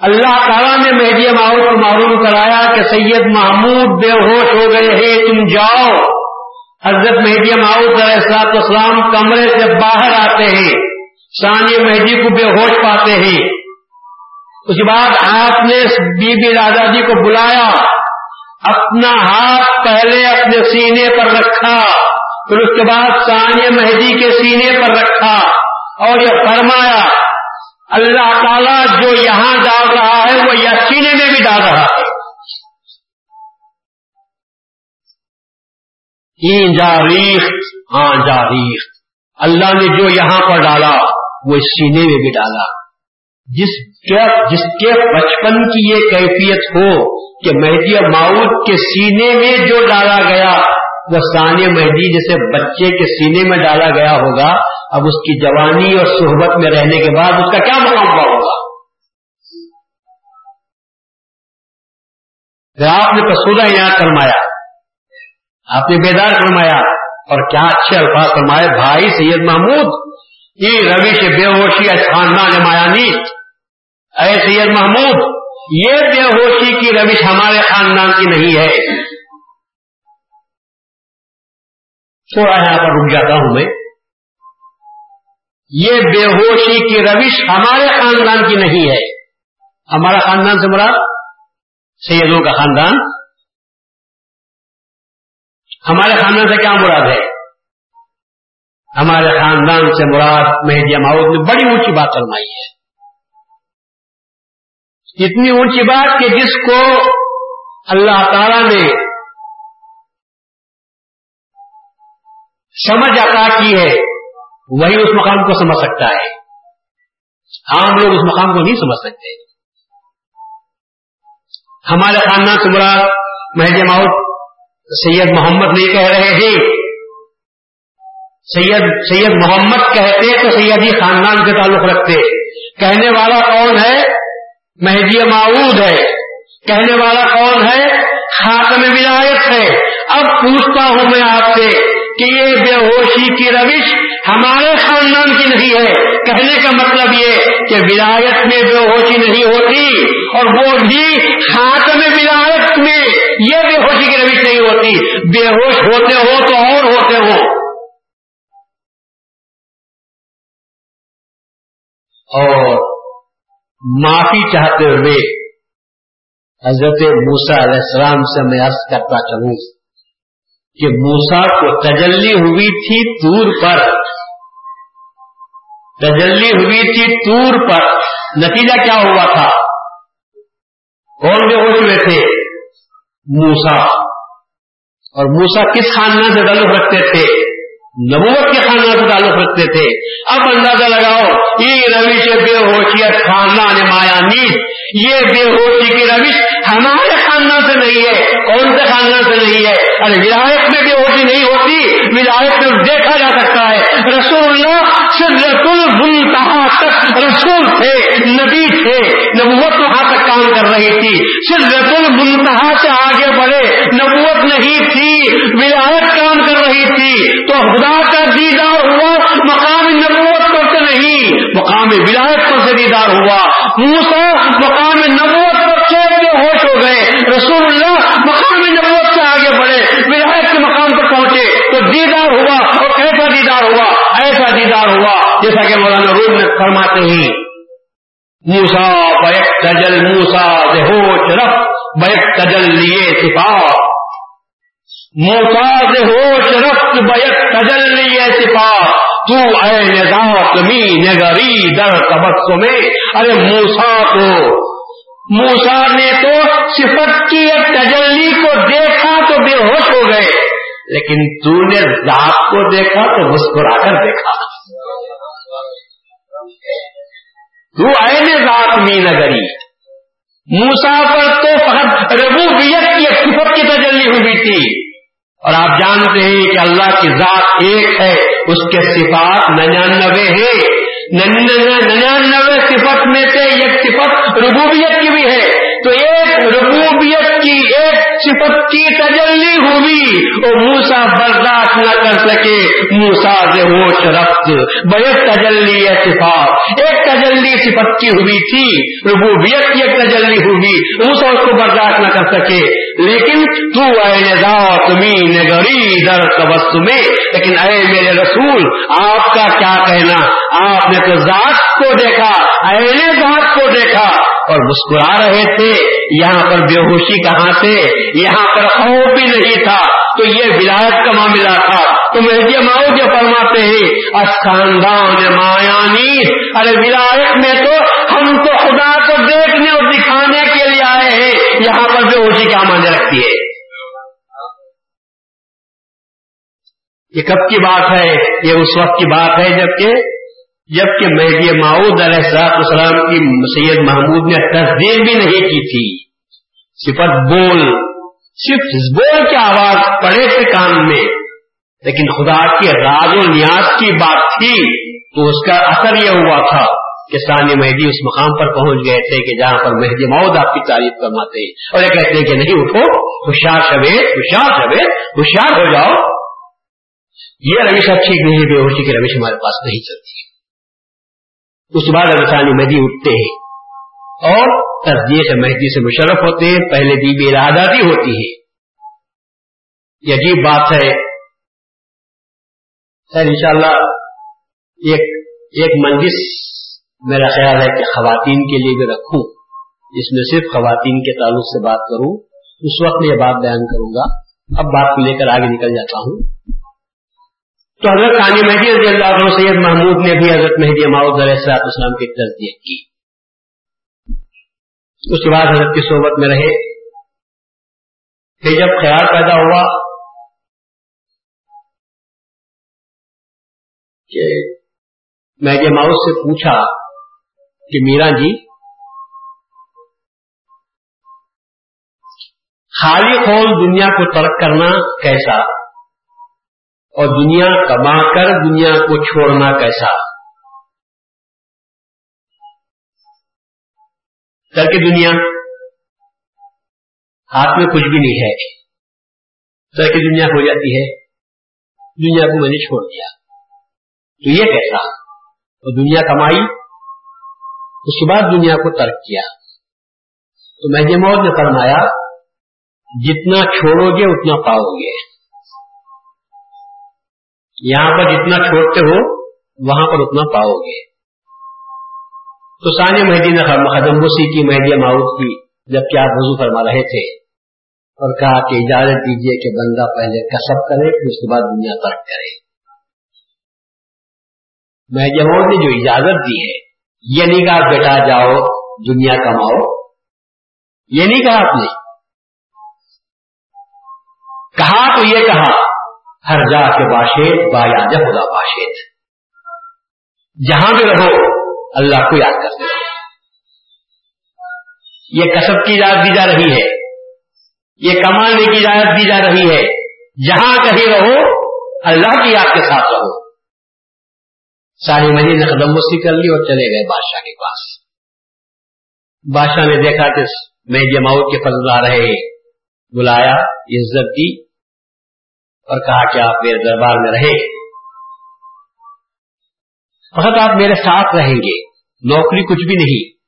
اللہ تعالیٰ نے مہدی ماحول کو معلوم کرایا کہ سید محمود بے ہوش ہو گئے ہیں، تم جاؤ۔ حضرت مہدی ماؤد السلاط اسلام کمرے سے باہر آتے ہیں، ثانی مہدی کو بے ہوش پاتے ہیں۔ اس بعد آپ نے بی بی راجا جی کو بلایا، اپنا ہاتھ پہلے اپنے سینے پر رکھا۔ پھر اس کے بعد ثانیہ مہدی کے سینے پر رکھا اور یہ فرمایا، اللہ تعالیٰ جو یہاں ڈال رہا ہے، وہ یہ سینے میں بھی ڈال رہا ہے۔ جاریخ ہاں جاریخ۔ اللہ نے جو یہاں پر ڈالا، وہ اس سینے میں بھی ڈالا۔ جس کے جس کے بچپن کی یہ کیفیت ہو کہ مہدی ماؤد کے سینے میں جو ڈالا گیا وہ ثانیہ مہدی جسے بچے کے سینے میں ڈالا گیا ہوگا، اب اس کی جوانی اور صحبت میں رہنے کے بعد اس کا کیا مقام ہوگا؟ آپ نے پسودہ یاد فرمایا، آپ نے بیدار فرمایا اور کیا اچھے الفاظ فرمائے، بھائی سید محمود، یہ روی سے بے ہوشی خاندان مایانی۔ اے سید محمود، یہ بے ہوشی کی روش ہمارے خاندان کی نہیں ہے۔ تھوڑا یہاں پر رک جاتا ہوں میں۔ یہ بے ہوشی کی روش ہمارے خاندان کی نہیں ہے۔ ہمارا خاندان سے مراد سیدوں کا خاندان۔ ہمارے خاندان سے کیا مراد ہے؟ ہمارے خاندان سے مراد مہدی ماؤد نے بڑی اونچی بات فرمائی ہے۔ اتنی اونچی بات کہ جس کو اللہ تعالی نے سمجھ عطا کی ہے، وہی اس مقام کو سمجھ سکتا ہے۔ عام لوگ اس مقام کو نہیں سمجھ سکتے۔ ہمارے خاندان سے مراد مہد ماؤت سید محمد نہیں کہہ رہے ہیں۔ سید سید محمد کہتے تو سیدی خاندان سے تعلق رکھتے۔ کہنے والا کون ہے؟ مہدی معود ہے۔ کہنے والا کون ہے؟ خاتم ولایت ہے۔ اب پوچھتا ہوں میں آپ سے کہ یہ بے ہوشی کی روش ہمارے خاندان کی نہیں ہے۔ کہنے کا مطلب یہ کہ ولایت میں بے ہوشی نہیں ہوتی اور وہ بھی ہاتھ میں ولایت میں یہ بے ہوشی کی روش نہیں ہوتی۔ بے ہوش ہوتے ہو تو اور ہوتے ہو۔ اور معافی چاہتے ہوئے حضرت موسا علیہ السلام سے میں عرض کرتا چلوں۔ کہ موسا کو تجلی ہوئی تھی تور پر۔ تجلی ہوئی تھی تور پر۔ نتیجہ کیا ہوا تھا؟ کون بے ہوش ہوئے تھے؟ موسا اور موسا کس خاندان سے تعلق رکھتے تھے؟ نبوت کے خاندان سے تعلق رکھتے تھے۔ اب اندازہ لگاؤ، یہ روش بے ہوشیت خاندان مایا نیت یہ بے ہوشی کی روش ہمارے خاندان سے نہیں ہے، کون سے خاندان سے نہیں ہے؟ ارے ولایت میں بے ہوشی نہیں ہوتی، ولایت میں دیکھا جا سکتا ہے۔ رسول اللہ سرت المنتہا تک رسول تھے، نبی تھے، نبوت وہاں تک کام کر رہی تھی۔ سرت المنتہا سے آگے بڑھے، نبوت نہیں تھی، ولایت کام کر رہی تھی۔ تو خدا کا دیدار ہوا، مقام نبوت پر سے نہیں، مقام ولایت پر سے دیدار ہوا۔ موسا مقام نبوت پر سے بے ہوش ہو گئے، رسول اللہ مقام نبوت سے آگے بڑھے، ولایت کے مقام پر پہنچے۔ تو دیدار ہوا اور کیسا دیدار ہوا؟ ایسا دیدار ہوا جیسا کہ مولانا روز میں فرماتے ہیں۔ موسا بیک تجل موسا ہوش رف بیک تجل لیے سپاہ موساد ہوش رفت بیت تجلی سپا تو اے نظام می نگری در تبسو میں ارے موسا کو موسا نے تو صفت کی ایک تجلی کو دیکھا تو بے ہوش ہو گئے، لیکن تو نے ذات کو دیکھا تو مسکرا کر دیکھا۔ وہ آئے ذات میں نگری موسا پر تو فقط ربوبیت کی صفت کی تجلی ہوئی تھی۔ اور آپ جانتے ہیں کہ اللہ کی ذات ایک ہے، اس کے صفات ننانوے ہیں۔ ننانوے صفت میں سے ایک صفت ربوبیت کی بھی ہے۔ تو ایک ربوبیت کی، ایک صفت کی تجلی ہوئی وہ موسا برداشت نہ کر سکے موسا سے ہوش رفت بڑے تجلی صفات۔ ایک تجلی صفت کی ہوئی تھی، ربوبیت کی ایک تجلی ہوئی موسا اس کو برداشت نہ کر سکے۔ لیکن تو اے ذات مین گری در تبس میں لیکن اے میرے رسول، آپ کا کیا کہنا؟ آپ نے تو ذات کو دیکھا اے ذات کو دیکھا اور مسکرا رہے تھے۔ یہاں پر بے ہوشی کہاں سے؟ یہاں پر خوف بھی نہیں تھا۔ تو یہ ولایت کا معاملہ تھا۔ تو مہدی جی ماؤ جو فرماتے ہیں خاندان مایانی، ارے ولایت میں تو ہم تو خدا کو دیکھنے اور دکھانے کے لیے آئے ہیں۔ یہاں پر بے ہوشی کیا مانے رکھتی ہے؟ یہ کب کی بات ہے؟ یہ اس وقت کی بات ہے جبکہ جبکہ مہدی ماؤد علیہ السلام کی سید محمود نے تصدیق بھی نہیں کی تھی۔ صفت بول صرف بول کی آواز پڑے تھے کان میں، لیکن خدا کے راز و نیاز کی بات تھی تو اس کا اثر یہ ہوا تھا کہ ثانی مہدی اس مقام پر پہنچ گئے تھے کہ جہاں پر مہدی ماؤد آپ کی تعریف کرواتے ہیں۔ اور یہ کہتے ہیں کہ نہیں اٹھو، ہوشیار شبید ہوشیار شبید ہوشیار ہو جاؤ۔ یہ روش اچھی نہیں بے ہوشی کی روش ہمارے پاس نہیں چلتی۔ اس بعد ابسانی مہدی اٹھتے ہیں اور تصدیق مہدی سے مشرف ہوتے ہیں، پہلے دی بھی ہوتی ہے۔ یہ عجیب بات ہے۔ سر انشاءاللہ، ایک ایک منجس میرا خیال ہے کہ خواتین کے لیے بھی رکھوں۔ جس میں صرف خواتین کے تعلق سے بات کروں۔ اس وقت میں یہ بات بیان کروں گا۔ اب بات کو لے کر آگے نکل جاتا ہوں۔ تو حضرت ثانی مہدی رضی اللہ عنہ سید محمود نے بھی حضرت مہدی ماؤد علیہ السلاط اسلام کی تصدیق کی۔ اس کے بعد حضرت کی صحبت میں رہے۔ پھر جب خیال پیدا ہوا کہ مہدی ماؤد سے پوچھا کہ میرا جی خالی خول دنیا کو ترک کرنا کیسا؟ اور دنیا کما کر دنیا کو چھوڑنا کیسا؟ کر کے دنیا، ہاتھ میں کچھ بھی نہیں ہے۔ کر کے دنیا ہو جاتی ہے، دنیا کو میں نے چھوڑ دیا۔ تو یہ کیسا؟ اور دنیا کمائی، اس کے بعد دنیا کو ترک کیا۔ تو میں موت نے فرمایا، جتنا چھوڑو گے، اتنا پاؤ گے۔ یہاں پر جتنا چھوڑتے ہو، وہاں پر اتنا پاؤ گے۔ تو سانی مہدی نے خدم کی مہدی ماؤد کی جب کیا وضو فرما رہے تھے اور کہا کہ اجازت دیجیے کہ بندہ پہلے کسب کرے، پھر اس کے بعد دنیا ترک کرے۔ مہدی ماؤد نے جو اجازت دی ہے، یہ نہیں کہا بیٹا جاؤ، دنیا کماؤ۔ یہ نہیں کہا آپ نے۔ کہا تو یہ کہا۔ ہر جا کے باشید، با یاد خدا باشید۔ جہاں بھی رہو، اللہ کو یاد کرتے رہو۔ یہ کسب کی اجازت دی جا رہی ہے۔ یہ کمانے کی اجازت دی جا رہی ہے۔ جہاں کہیں رہو، اللہ کی یاد کے ساتھ رہو۔ ساری مہینے نے قدم مستی کر لی اور چلے گئے بادشاہ کے پاس۔ بادشاہ نے دیکھا کہ میں جماؤ کے فضل آ رہے بلایا عزت دی۔ اور کہا کہ آپ میرے دربار میں رہے فقط آپ میرے ساتھ رہیں گے، نوکری کچھ بھی نہیں۔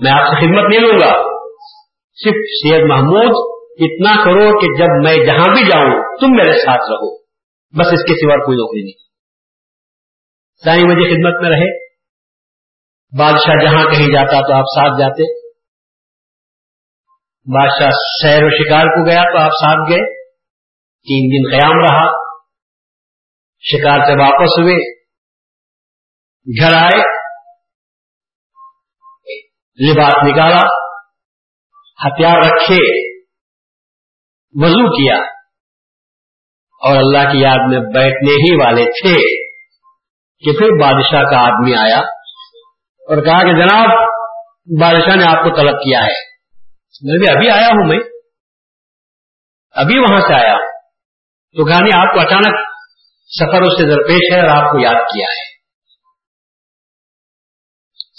میں آپ سے خدمت نہیں لوں گا۔ صرف سید محمود، اتنا کرو کہ جب میں جہاں بھی جاؤں، تم میرے ساتھ رہو۔ بس اس کے سوا کوئی نوکری نہیں۔ سائیں مجھے خدمت میں رہے۔ بادشاہ جہاں کہیں جاتا تو آپ ساتھ جاتے۔ بادشاہ سیر و شکار کو گیا تو آپ ساتھ گئے۔ تین دن قیام رہا۔ شکار سے واپس ہوئے، گھر آئے، لباس نکالا، ہتھیار رکھے، وضو کیا۔ اور اللہ کی یاد میں بیٹھنے ہی والے تھے کہ پھر بادشاہ کا آدمی آیا اور کہا کہ جناب، بادشاہ نے آپ کو طلب کیا ہے۔ میں بھی ابھی آیا ہوں میں۔ ابھی وہاں سے آیا۔ تو کہا نہیں آپ کو اچانک سفر اس سے درپیش ہے اور آپ کو یاد کیا ہے۔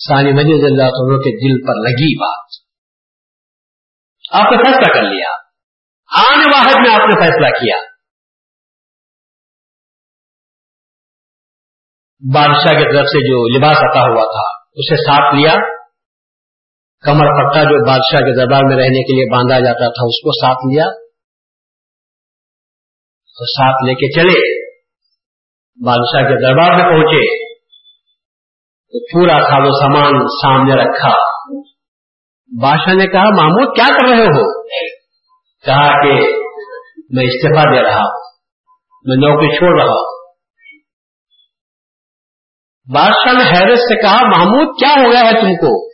سانی مجید اللہ عنہ کے دل پر لگی بات۔ آپ نے فیصلہ کر لیا۔ آنے واحد میں آپ نے فیصلہ کیا۔ بادشاہ کی طرف سے جو لباس عطا ہوا تھا، اسے ساتھ لیا۔ کمر پٹا جو بادشاہ کے دربار میں رہنے کے لیے باندھا جاتا تھا، اس کو ساتھ لیا۔ تو ساتھ لے کے چلے۔ بادشاہ کے دربار میں پہنچے۔ تو پورا تھا وہ سامان سامنے رکھا۔ بادشاہ نے کہا، محمود، کیا کر رہے ہو؟ کہا کہ، میں استعفی دے رہا میں نوکری چھوڑ رہا ہوں۔ بادشاہ نے حیرت سے کہا، محمود، کیا ہو گیا ہے تم کو؟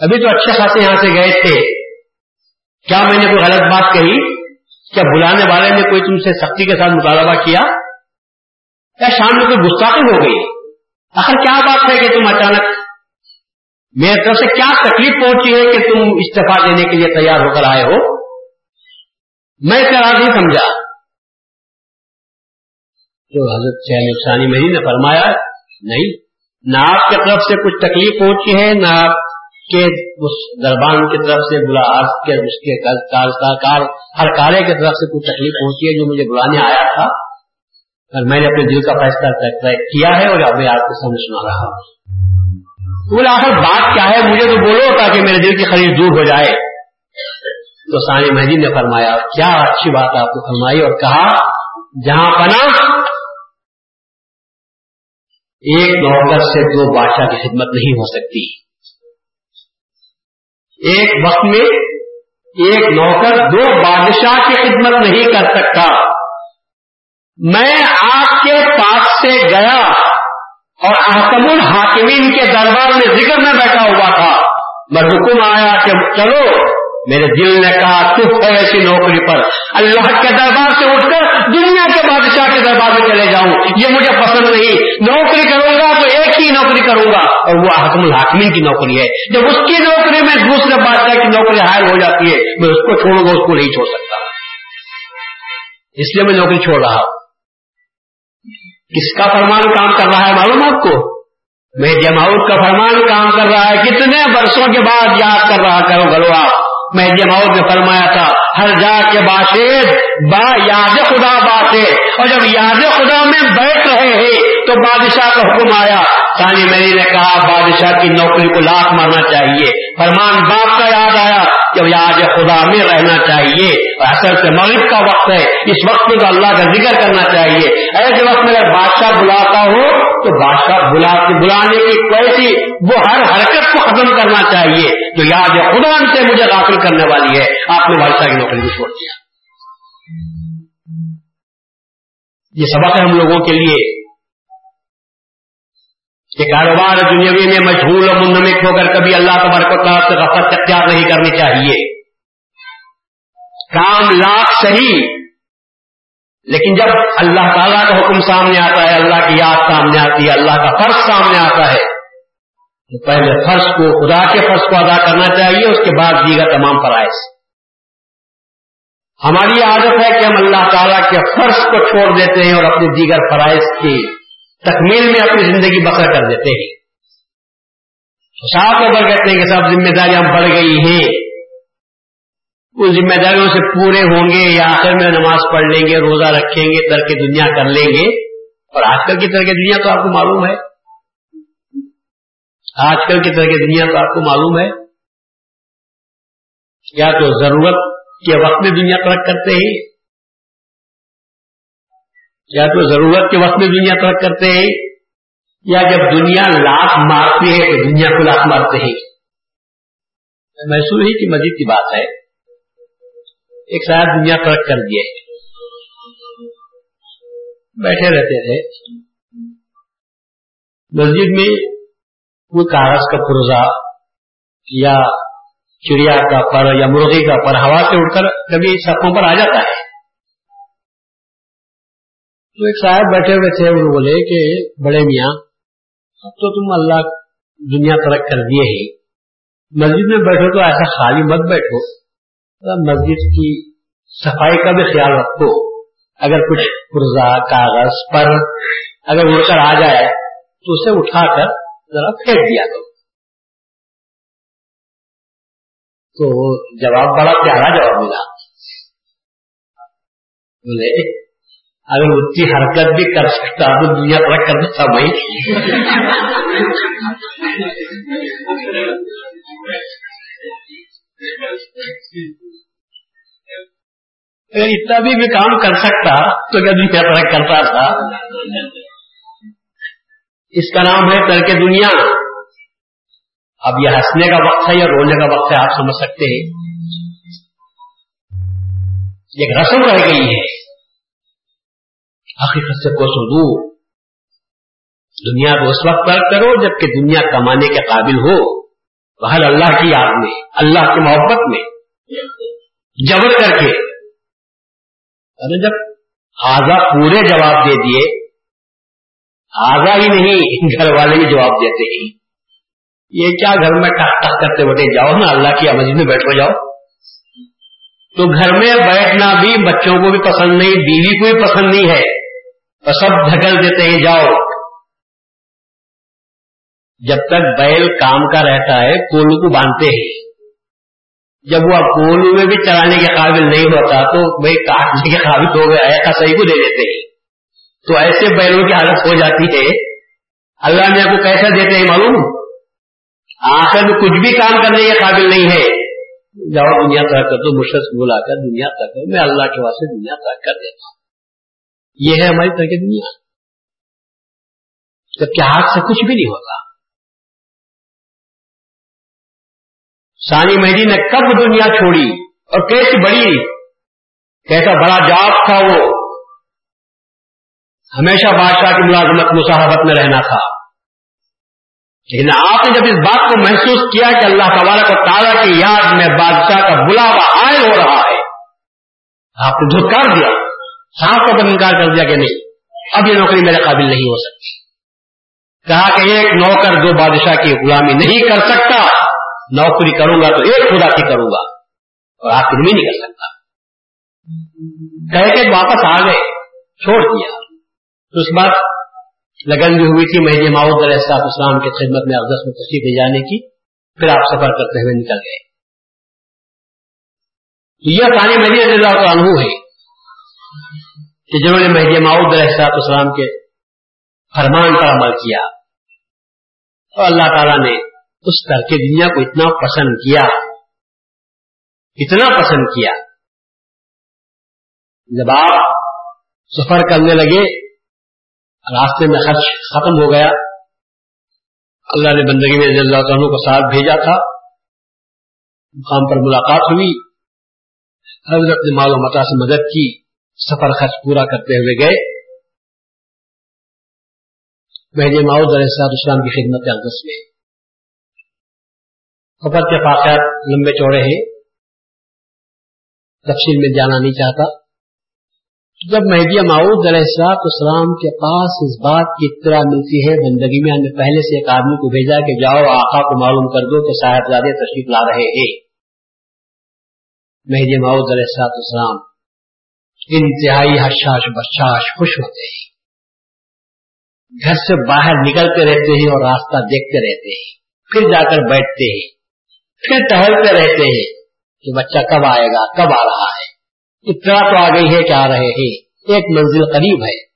ابھی تو اچھے خاصے یہاں سے گئے تھے۔ کیا میں نے کوئی غلط بات کہی؟ کیا بلانے والے نے کوئی تم سے سختی کے ساتھ مطالبہ کیا؟ کیا شام میں کوئی گستاخی ہو گئی؟ آخر کیا بات ہے کہ تم اچانک میرے طرف سے کیا تکلیف پہنچی ہے کہ تم استعفی دینے کے لیے تیار ہو کر آئے ہو؟ میں اسے راز نہیں سمجھا۔ تو حضرت شہر مہی نے فرمایا، نہیں، نہ آپ کی طرف سے کچھ تکلیف پہنچی ہے، نہ آپ کے اس دربان کی طرف سے، بلا کے، اس کے ہر کارے کی طرف سے کچھ تکلیف پہنچی ہے جو مجھے بلانے آیا تھا۔ اور میں نے اپنے دل کا فیصلہ کیا ہے اور ابھی آپ کو سمجھ سنا رہا ہوں۔ بولا آخر بات کیا ہے؟ مجھے تو بولو تاکہ میرے دل کی خرید دور ہو جائے۔ تو سانی مہدی نے فرمایا، کیا اچھی بات آپ کو فرمائی اور کہا، جہاں پنا، ایک نوکر سے دو بادشاہ کی خدمت نہیں ہو سکتی۔ ایک وقت میں ایک نوکر دو بادشاہ کی خدمت نہیں کر سکتا۔ میں آپ کے پاس سے گیا اور احکم الحاکمین کے دربار میں ذکر میں بیٹھا ہوا تھا۔ میں حکم آیا کہ چلو، میرے دل نے کہا تف ہے ایسی نوکری پر۔ اللہ کے دربار سے اٹھ کر دنیا کے بادشاہ کے دربار میں چلے جاؤں۔ یہ مجھے پسند نہیں۔ نوکری کروں گا نوکری کروں گا اور وہ حکم الحاکمین کی نوکری ہے۔ جب اس کی نوکری میں دوسرے بادشاہ کی نوکری ہائر ہو جاتی ہے، میں اس کو چھوڑوں گا، اس کو نہیں چھوڑ سکتا۔ اس لیے میں نوکری چھوڑ رہا ہوں۔ کس کا فرمان کام کر رہا ہے معلوم آپ کو؟ میں جماؤت کا فرمان کام کر رہا ہے۔ کتنے برسوں کے بعد یاد کر رہا کرو گلو آپ میں جماؤ نے فرمایا تھا، ہر جا کے باشد با یاد خدا باشد اور جب یاد خدا میں بیٹھ رہے ہیں تو بادشاہ کا حکم آیا سانی میری نے کہا، بادشاہ کی نوکری کو لاکھ مارنا چاہیے۔ فرمان باپ کا یاد آیا جب یاد خدا میں رہنا چاہیے۔ اصل سے مغرب کا وقت ہے۔ اس وقت میں تو اللہ کا ذکر کرنا چاہیے۔ ایسے وقت میں اگر بادشاہ بلاتا ہو، تو بادشاہ بلا بلانے کی کوئی وہ ہر حرکت کو ختم کرنا چاہیے۔ جو یاد خدا سے مجھے داخل کرنے والی ہے، آپ نے بادشاہ کی نوکری کو چھوڑ دیا۔ یہ سبق ہے ہم لوگوں کے لیے۔ کہ کاروبار دنیاوی میں مشہور اور منمک ہو کر کبھی اللہ تبارک سے رفت اختیار نہیں کرنی چاہیے۔ کام لاکھ صحیح، لیکن جب اللہ تعالیٰ کا حکم سامنے آتا ہے، اللہ کی یاد سامنے آتی ہے، اللہ کا فرض سامنے آتا ہے، تو پہلے فرض کو، خدا کے فرض کو ادا کرنا چاہیے، اس کے بعد دیگر تمام فرائض۔ ہماری عادت ہے کہ ہم اللہ تعالیٰ کے فرض کو چھوڑ دیتے ہیں اور اپنے دیگر فرائض کی تکمیل میں اپنی زندگی بسر کر دیتے ہیں۔ صاف ہو کر کہتے ہیں کہ سب ذمہ داریاں بڑھ گئی ہیں۔ وہ ذمہ داریوں سے پورے ہوں گے یا آخر میں نماز پڑھ لیں گے، روزہ رکھیں گے، ترک دنیا کر لیں گے۔ اور آج کل کی ترک دنیا تو آپ کو معلوم ہے۔ آج کل کی ترک دنیا تو آپ کو معلوم ہے۔ یا تو ضرورت کے وقت میں دنیا ترک کرتے ہیں۔ یا تو ضرورت کے وقت میں دنیا ترک کرتے ہیں، یا جب دنیا لاکھ مارتی ہے تو دنیا کو لاکھ مارتے ہیں۔ محسوس ہی کی مزید کی بات ہے۔ ایک ساتھ دنیا ترک کر دیے۔ بیٹھے رہتے تھے۔ مسجد میں کوئی کاغذ کا پرزا یا چڑیا کا پر یا مرغی کا پر ہوا سے اڑ کر کبھی سڑکوں پر آ جاتا ہے۔ تو ایک صاحب بیٹھے ہوئے تھے، انہوں بولے کہ بڑے میاں، اب تو تم اللہ دنیا ترک کر دیے ہی مسجد میں بیٹھو تو ایسا خالی مت بیٹھو۔ مسجد کی صفائی کا بھی خیال رکھو۔ اگر کچھ پرزا کاغذ پر اگر اڑ کر آ جائے تو اسے اٹھا کر ذرا پھینک دیا کرو۔ تو جواب بڑا پیارا جواب ملا۔ بولے اگر اتنی حرکت بھی کر سکتا تو دنیا پر کر دیتا میں اگر اتنا بھی بھی کام کر سکتا تو کیا دنیا فرق کرتا تھا؟ اس کا نام ہے کر کے دنیا۔ اب یہ ہنسنے کا وقت ہے یا رونے کا وقت ہے آپ سمجھ سکتے ہیں۔ ایک رسم رہ گئی ہے۔ حقیقت سے کو سدو دنیا کو اس وقت ترک کرو جبکہ دنیا کمانے کے قابل ہو. بہر اللہ کی یاد میں، اللہ کی محبت میں. جبر کر کے. جب آزا پورے جواب دے دیے آزا ہی نہیں، گھر والے بھی جواب دیتے ہیں. یہ کیا گھر میں ٹک ٹک کرتے بیٹھے جاؤ نا، اللہ کی مسجد میں بیٹھو جاؤ. تو گھر میں بیٹھنا بھی بچوں کو بھی پسند نہیں، بیوی کو بھی پسند نہیں ہے. تو سب دھکل دیتے ہیں، جاؤ۔ جب تک بیل کام کا رہتا ہے، کولو کو باندھتے ہیں۔ جب وہ کولو میں بھی چلانے کے قابل نہیں ہوتا، تو بھائی کاٹنے کے قابل ہو گیا، ایسا صحیح کو دے دیتے ہیں۔ تو ایسے بیلوں کی حالت ہو جاتی ہے۔ اللہ نے آپ کو کیسا دیتے ہیں معلوم؟ آخر میں کچھ بھی کام کرنے کے قابل نہیں ہے۔ جاؤ دنیا طرح کر دو، مشرق بلا کر، دنیا طرح کر، میں اللہ کے واسطے دنیا طرح کر دیتا ہوں۔ یہ ہے ہماری طرح کی دنیا جبکہ ہاتھ سے کچھ بھی نہیں ہوتا۔ سانی مہدی نے کب دنیا چھوڑی اور کیسی بڑی؟ کیسا بڑا جاب تھا وہ۔ ہمیشہ بادشاہ کی ملازمت، مصاحبت میں رہنا تھا۔ لیکن آپ نے جب اس بات کو محسوس کیا کہ اللہ تبارک و تعالیٰ کی یاد میں بادشاہ کا بلاوا آئے ہو رہا ہے، آپ نے دھکار دیا۔ صاف طور پر انکار کر دیا کہ نہیں، اب یہ نوکری میرے قابل نہیں ہو سکتی۔ کہا کہ ایک نوکر جو بادشاہ کی غلامی نہیں کر سکتا، نوکری کروں گا تو ایک خدا کی کروں گا، اور آپ بھی نہیں کر سکتا۔ کہہ کے واپس آ گئے، چھوڑ دیا۔ تو اس بات لگن بھی ہوئی تھی مہدی ماؤد علیہ السلام اسلام کی خدمت میں افزس میں تشریف لے جانے کی، پھر آپ سفر کرتے ہوئے نکل گئے۔ یہ ثانی مہدی رضی اللہ کا انہوں ہے کہ جنہوں نے مہدی ماؤد علیہ السلام اسلام کے فرمان پر عمل کیا اور اللہ تعالیٰ نے اس کر کے دنیا کو اتنا پسند کیا، اتنا پسند کیا۔ جب آپ سفر کرنے لگے، راستے میں خرچ ختم ہو گیا۔ اللہ نے بندگی میں اللہ عنہ کو ساتھ بھیجا تھا۔ مقام پر ملاقات ہوئی۔ حضرت نے مال و متا سے مدد کی۔ سفر خرچ پورا کرتے ہوئے گئے۔ بہن ماؤد علیہ السلام اسلام کی خدمت اقدس میں۔ سفر کے واقعات لمبے چوڑے ہیں۔ تفصیل میں جانا نہیں چاہتا۔ جب مہدی معود علیہ السلام کے پاس اس بات کی اطلاع ملتی ہے بندگی میں ہم نے پہلے سے ایک آدمی کو بھیجا کہ جاؤ، آقا کو معلوم کر دو کہ صاحبزادے تشریف لا رہے ہیں۔ مہدی معود علیہ السلام انتہائی حشاش بشاش خوش ہوتے ہیں۔ گھر سے باہر نکلتے رہتے ہیں اور راستہ دیکھتے رہتے ہیں۔ پھر جا کر بیٹھتے ہیں۔ پھر ٹہلتے رہتے ہیں کہ بچہ کب آئے گا، کب آ رہا ہے۔ اطلاع تو آ گئی ہے کہ آ رہے ہیں۔ ایک منزل قریب ہے۔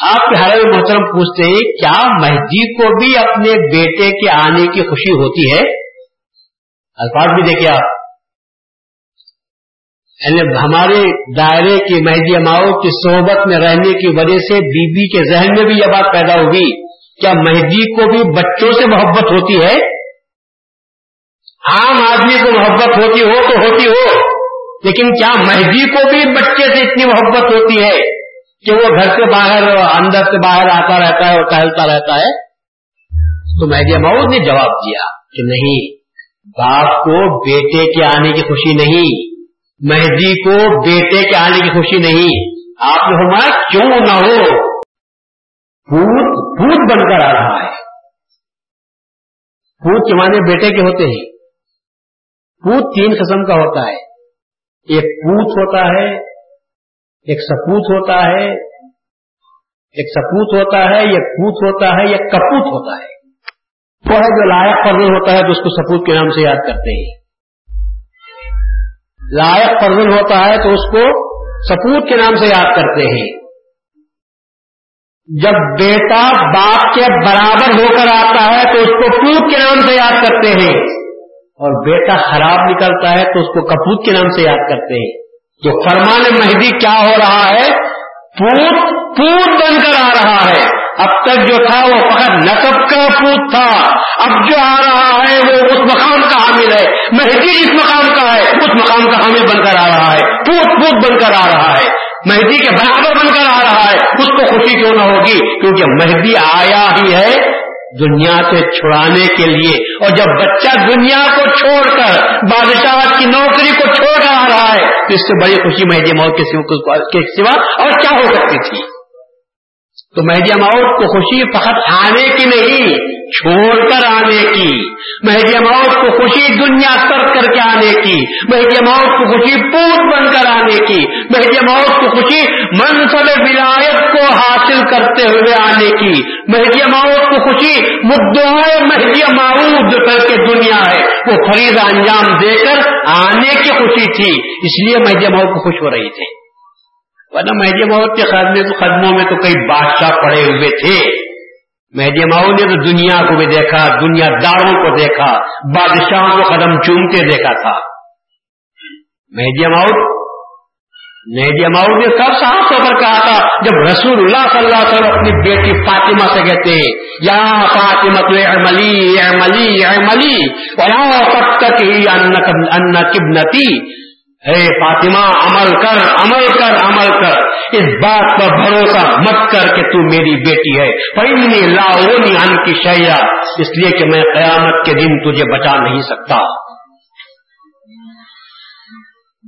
آپ کے ہر محترم پوچھتے ہیں، کیا مہدی کو بھی اپنے بیٹے کے آنے کی خوشی ہوتی ہے؟ الفاظ بھی دیکھیں آپ۔ یعنی ہمارے دائرے کی مہدی اماؤ کی صحبت میں رہنے کی وجہ سے بی بی کے ذہن میں بھی یہ بات پیدا ہوگی۔ کیا مہدی کو بھی بچوں سے محبت ہوتی ہے؟ عام آدمی کو محبت ہوتی ہو تو ہوتی ہو، لیکن کیا مہدی کو بھی بچے سے اتنی محبت ہوتی ہے کہ وہ گھر سے باہر، اندر سے باہر آتا رہتا ہے اور ٹہلتا رہتا ہے؟ تو مہدی مئو نے جواب دیا کہ نہیں، باپ کو بیٹے کے آنے کی خوشی نہیں۔ مہدی کو بیٹے کے آنے کی خوشی نہیں۔ آپ نے فرمایا، کیوں نہ ہو؟ پوت پوت بن کر آ رہا ہے۔ پوت کے معنی بیٹے کے ہوتے ہیں۔ پوت تین قسم کا ہوتا ہے۔ ایک پوت ہوتا ہے، ایک سپوت ہوتا ہے۔ ایک سپوت ہوتا ہے ایک پوت ہوتا ہے ایک کپوت ہوتا ہے۔ وہ ہے جو لائق فرزن ہوتا ہے تو اس کو سپوت کے نام سے یاد کرتے ہیں۔ لائق فرزن ہوتا ہے تو اس کو سپوت کے نام سے یاد کرتے ہیں۔ جب بیٹا باپ کے برابر ہو کر آتا ہے تو اس کو پوت کے نام سے یاد کرتے ہیں۔ اور بیٹا خراب نکلتا ہے تو اس کو کپوت کے نام سے یاد کرتے ہیں۔ تو فرمان مہدی کیا ہو رہا ہے؟ پوت پوت بن کر آ رہا ہے۔ اب تک جو تھا وہ فقط نصب کا پوت تھا۔ اب جو آ رہا ہے وہ اس مقام کا حامل ہے۔ مہدی جس مقام کا ہے۔ اس مقام کا حامل بن کر آ رہا ہے۔ پوت پوت بن کر آ رہا ہے۔ مہدی کے برابر بن کر آ رہا ہے۔ اس کو خوشی کیوں نہ ہوگی؟ کیونکہ مہدی آیا ہی ہے دنیا سے چھڑانے کے لیے۔ اور جب بچہ دنیا کو چھوڑ کر بادشاہ کی نوکری کو چھوڑ کر آ رہا ہے، تو اس سے بڑی خوشی مہدی موت کے سوا اور کیا ہو سکتی تھی؟ تو مہدی موت کو خوشی فقط آنے کی نہیں، چھوڑ کر آنے کی۔ مہدی موت کو خوشی دنیا ترک کر کے آنے کی۔ مہدی موت کو خوشی پور بن کر آنے کی۔ مہدی موت کو خوشی منصب ولایت کو حاصل کرتے ہوئے آنے کی۔ مہدی موت کو خوشی مدعا مہدی معود کر کے دنیا ہے۔ وہ خرید انجام دے کر آنے کی خوشی تھی۔ اس لیے مہدی موت کو خوش ہو رہی تھی۔ ورنہ مہدی موت کے خدمے تو قدموں میں تو کئی بادشاہ پڑے ہوئے تھے۔ مہدی ماؤ نے تو دنیا کو بھی دیکھا، دنیا داروں کو دیکھا، بادشاہوں کو قدم چومتے دیکھا تھا۔ مہدی ماؤ مہدی ماؤ نے سب صاف طور پر کہا تھا، جب رسول اللہ صلی اللہ علیہ وسلم اپنی بیٹی فاطمہ سے کہتے ہیں، یا فاطمہ تو اعملی اعملی اعملی ولا تک تک ہی ان کبنتی اے فاطمہ، عمل کر عمل کر عمل کر۔ اس بات پر بھروسہ مت کر کہ تو میری بیٹی ہے۔ پہنی لاؤنی ان کی شیا اس لیے کہ میں قیامت کے دن تجھے بچا نہیں سکتا۔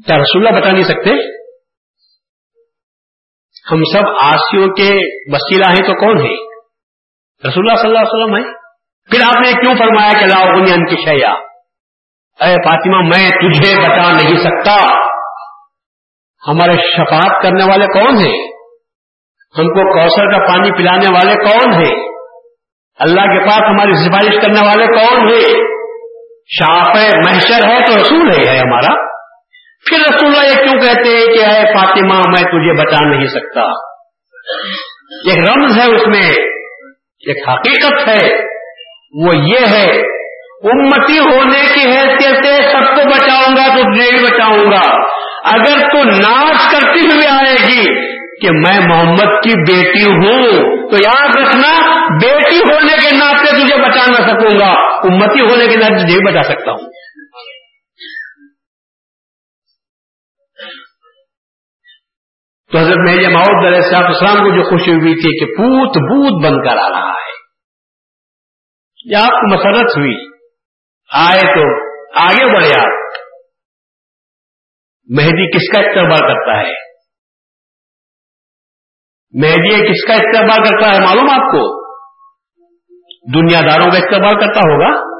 کیا رسول اللہ بتا نہیں سکتے؟ ہم سب آسیوں کے وسیلہ ہیں تو کون ہے رسول اللہ صلی اللہ علیہ وسلم ہے پھر آپ نے کیوں فرمایا کہ لاؤنی ان کی شیا اے فاطمہ، میں تجھے بتا نہیں سکتا۔ ہمارے شفاعت کرنے والے کون ہیں؟ ہم کو کوثر کا پانی پلانے والے کون ہیں؟ اللہ کے پاس ہماری سفارش کرنے والے کون ہیں؟ شاپ محشر ہے تو رسول ہے ہمارا۔ پھر رسول اللہ یہ کیوں کہتے ہیں کہ اے فاطمہ، میں تجھے بتا نہیں سکتا؟ ایک رمز ہے اس میں، ایک حقیقت ہے، وہ یہ ہے امتی ہونے کی حیثیت سے سب کو بچاؤں گا تو نہیں بچاؤں گا۔ اگر تو ناچ کرتی ہوئی آئے گی کہ میں محمد کی بیٹی ہوں، تو یاد رکھنا، بیٹی ہونے کے ناطے تجھے بچا نہ سکوں گا، امتی ہونے کے ناطے نہیں بچا سکتا ہوں۔ تو حضرت میں محمد علیہ صاحب اسلام کو جو خوشی ہوئی تھی کہ پوت بوت بن کر آ رہا ہے۔ یا آپ کو مسرت ہوئی۔ آئے تو آگے بڑھے آپ۔ مہدی کس کا استعمال کرتا ہے؟ مہدی کس کا استقبال کرتا ہے معلوم آپ کو؟ دنیا داروں کا استقبال کرتا ہوگا؟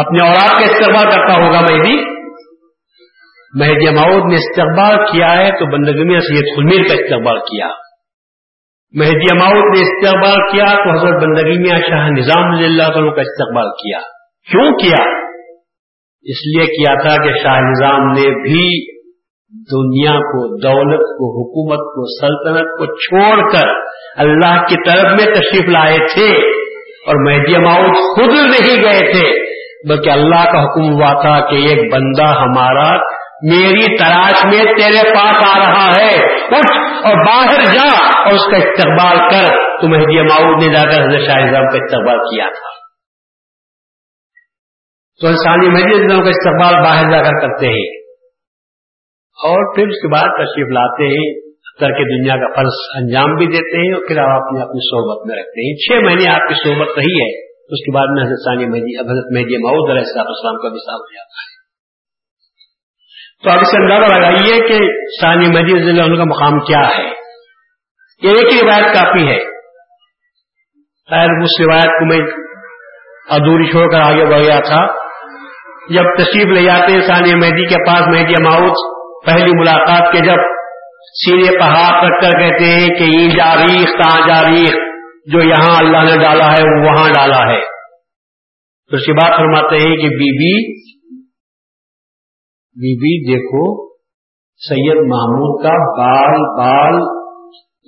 اپنے اولاد کا استقبال کرتا ہوگا مہدی؟ مہدی ماؤد نے استقبال کیا ہے تو بندگمی سید خلمیر کا استقبال کیا۔ مہدی ماؤد نے استقبال کیا تو حضرت بندگی میں شاہ نظام اللہ تعالیٰ کا استقبال کیا۔ کیوں کیا؟ اس لیے کیا تھا کہ شاہ نظام نے بھی دنیا کو، دولت کو، حکومت کو، سلطنت کو چھوڑ کر اللہ کی طرف میں تشریف لائے تھے اور مہدی ماؤد خود نہیں گئے تھے، بلکہ اللہ کا حکم ہوا تھا کہ ایک بندہ ہمارا میری تلاش میں تیرے پاس آ رہا ہے، اٹھ اور باہر جا اور اس کا استقبال کر۔ تو مہدی ماؤد نے جا کر حضرت شاہ کا استقبال کیا تھا۔ تو انسانی مہدی کا استقبال باہر جا کر کرتے ہیں۔ اور پھر اس کے بعد تشریف لاتے ہیں کر کے دنیا کا فرض انجام بھی دیتے ہیں اور پھر آپ اپنی اپنی صحبت میں رکھتے ہیں۔ چھ مہینے آپ کی صحبت رہی ہے اس کے بعد میں حضرت ثانی مہدی، حضرت مہدی ماؤد علیہ السلام کا بھی ہو جاتا ہے تو آپ اسے اندازہ لگائیے کہ ثانی مجید ضلع کا مقام کیا ہے۔ یہ ایک ہی روایت کافی ہے۔ خیر اس روایت کو میں ادھوری چھوڑ کر آگے بڑھ گیا تھا۔ جب تشریف لے جاتے ہیں ثانی مہدی کے پاس، مہدی ماؤد پہلی ملاقات کے جب سینے پہاڑ رکھ کر کہتے ہیں کہ یہ جاریخ کہاں جاریخ جو یہاں اللہ نے ڈالا ہے، وہ وہاں ڈالا ہے۔ تو اس کی بات فرماتے ہیں کہ بی بی بی بی دیکھو، سید محمود کا بال بال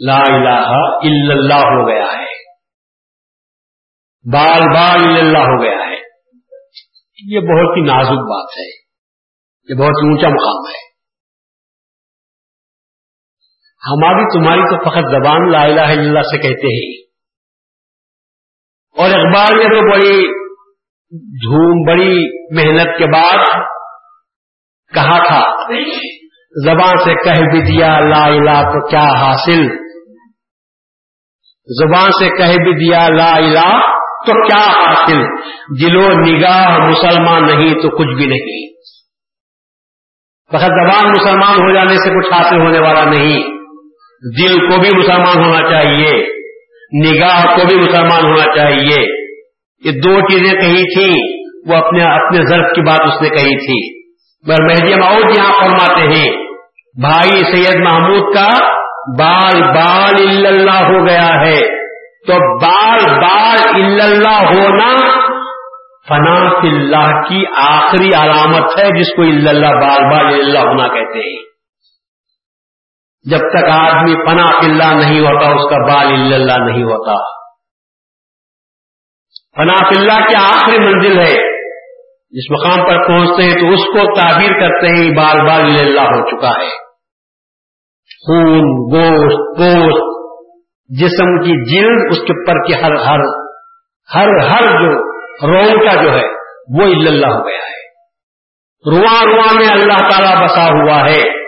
لا الہ الا اللہ ہو گیا ہے۔ بال بال الا اللہ ہو گیا۔ یہ بہت ہی نازک بات ہے۔ یہ بہت ہی اونچا مقام ہے۔ ہماری تمہاری تو فقط زبان لا الہ الا اللہ سے کہتے ہیں۔ اور اخبار میں تو بڑی دھوم، بڑی محنت کے بعد کہا تھا، زبان سے کہہ بھی دیا لا الہ تو کیا حاصل؟ زبان سے کہہ بھی دیا لا الہ تو کیا حاصل؟ دلو نگاہ مسلمان نہیں تو کچھ بھی نہیں۔ فقط زبان مسلمان ہو جانے سے کچھ حاصل ہونے والا نہیں۔ دل کو بھی مسلمان ہونا چاہیے۔ نگاہ کو بھی مسلمان ہونا چاہیے۔ یہ دو چیزیں کہی تھی وہ اپنے اپنے ضرف کی بات اس نے کہی تھی۔ مہدی معود یہاں فرماتے ہیں، بھائی سید محمود کا بال بال اللہ ہو گیا ہے۔ تو بال بال اللہ ہونا فنا اللہ کی آخری علامت ہے جس کو اللہ بال بال اللہ ہونا کہتے ہیں۔ جب تک آدمی پنا اللہ نہیں ہوتا، اس کا بال اللہ نہیں ہوتا۔ فنا اللہ کی آخری منزل ہے۔ جس مقام پر پہنچتے ہیں تو اس کو تعبیر کرتے ہیں بال بال اللہ ہو چکا ہے۔ خون، گوشت گوشت جسم کی جلد اس کے پر کی ہر ہر ہر ہر جو رون کا جو ہے وہ اللہ ہو گیا ہے۔ رواں رواں میں اللہ تعالی بسا ہوا ہے۔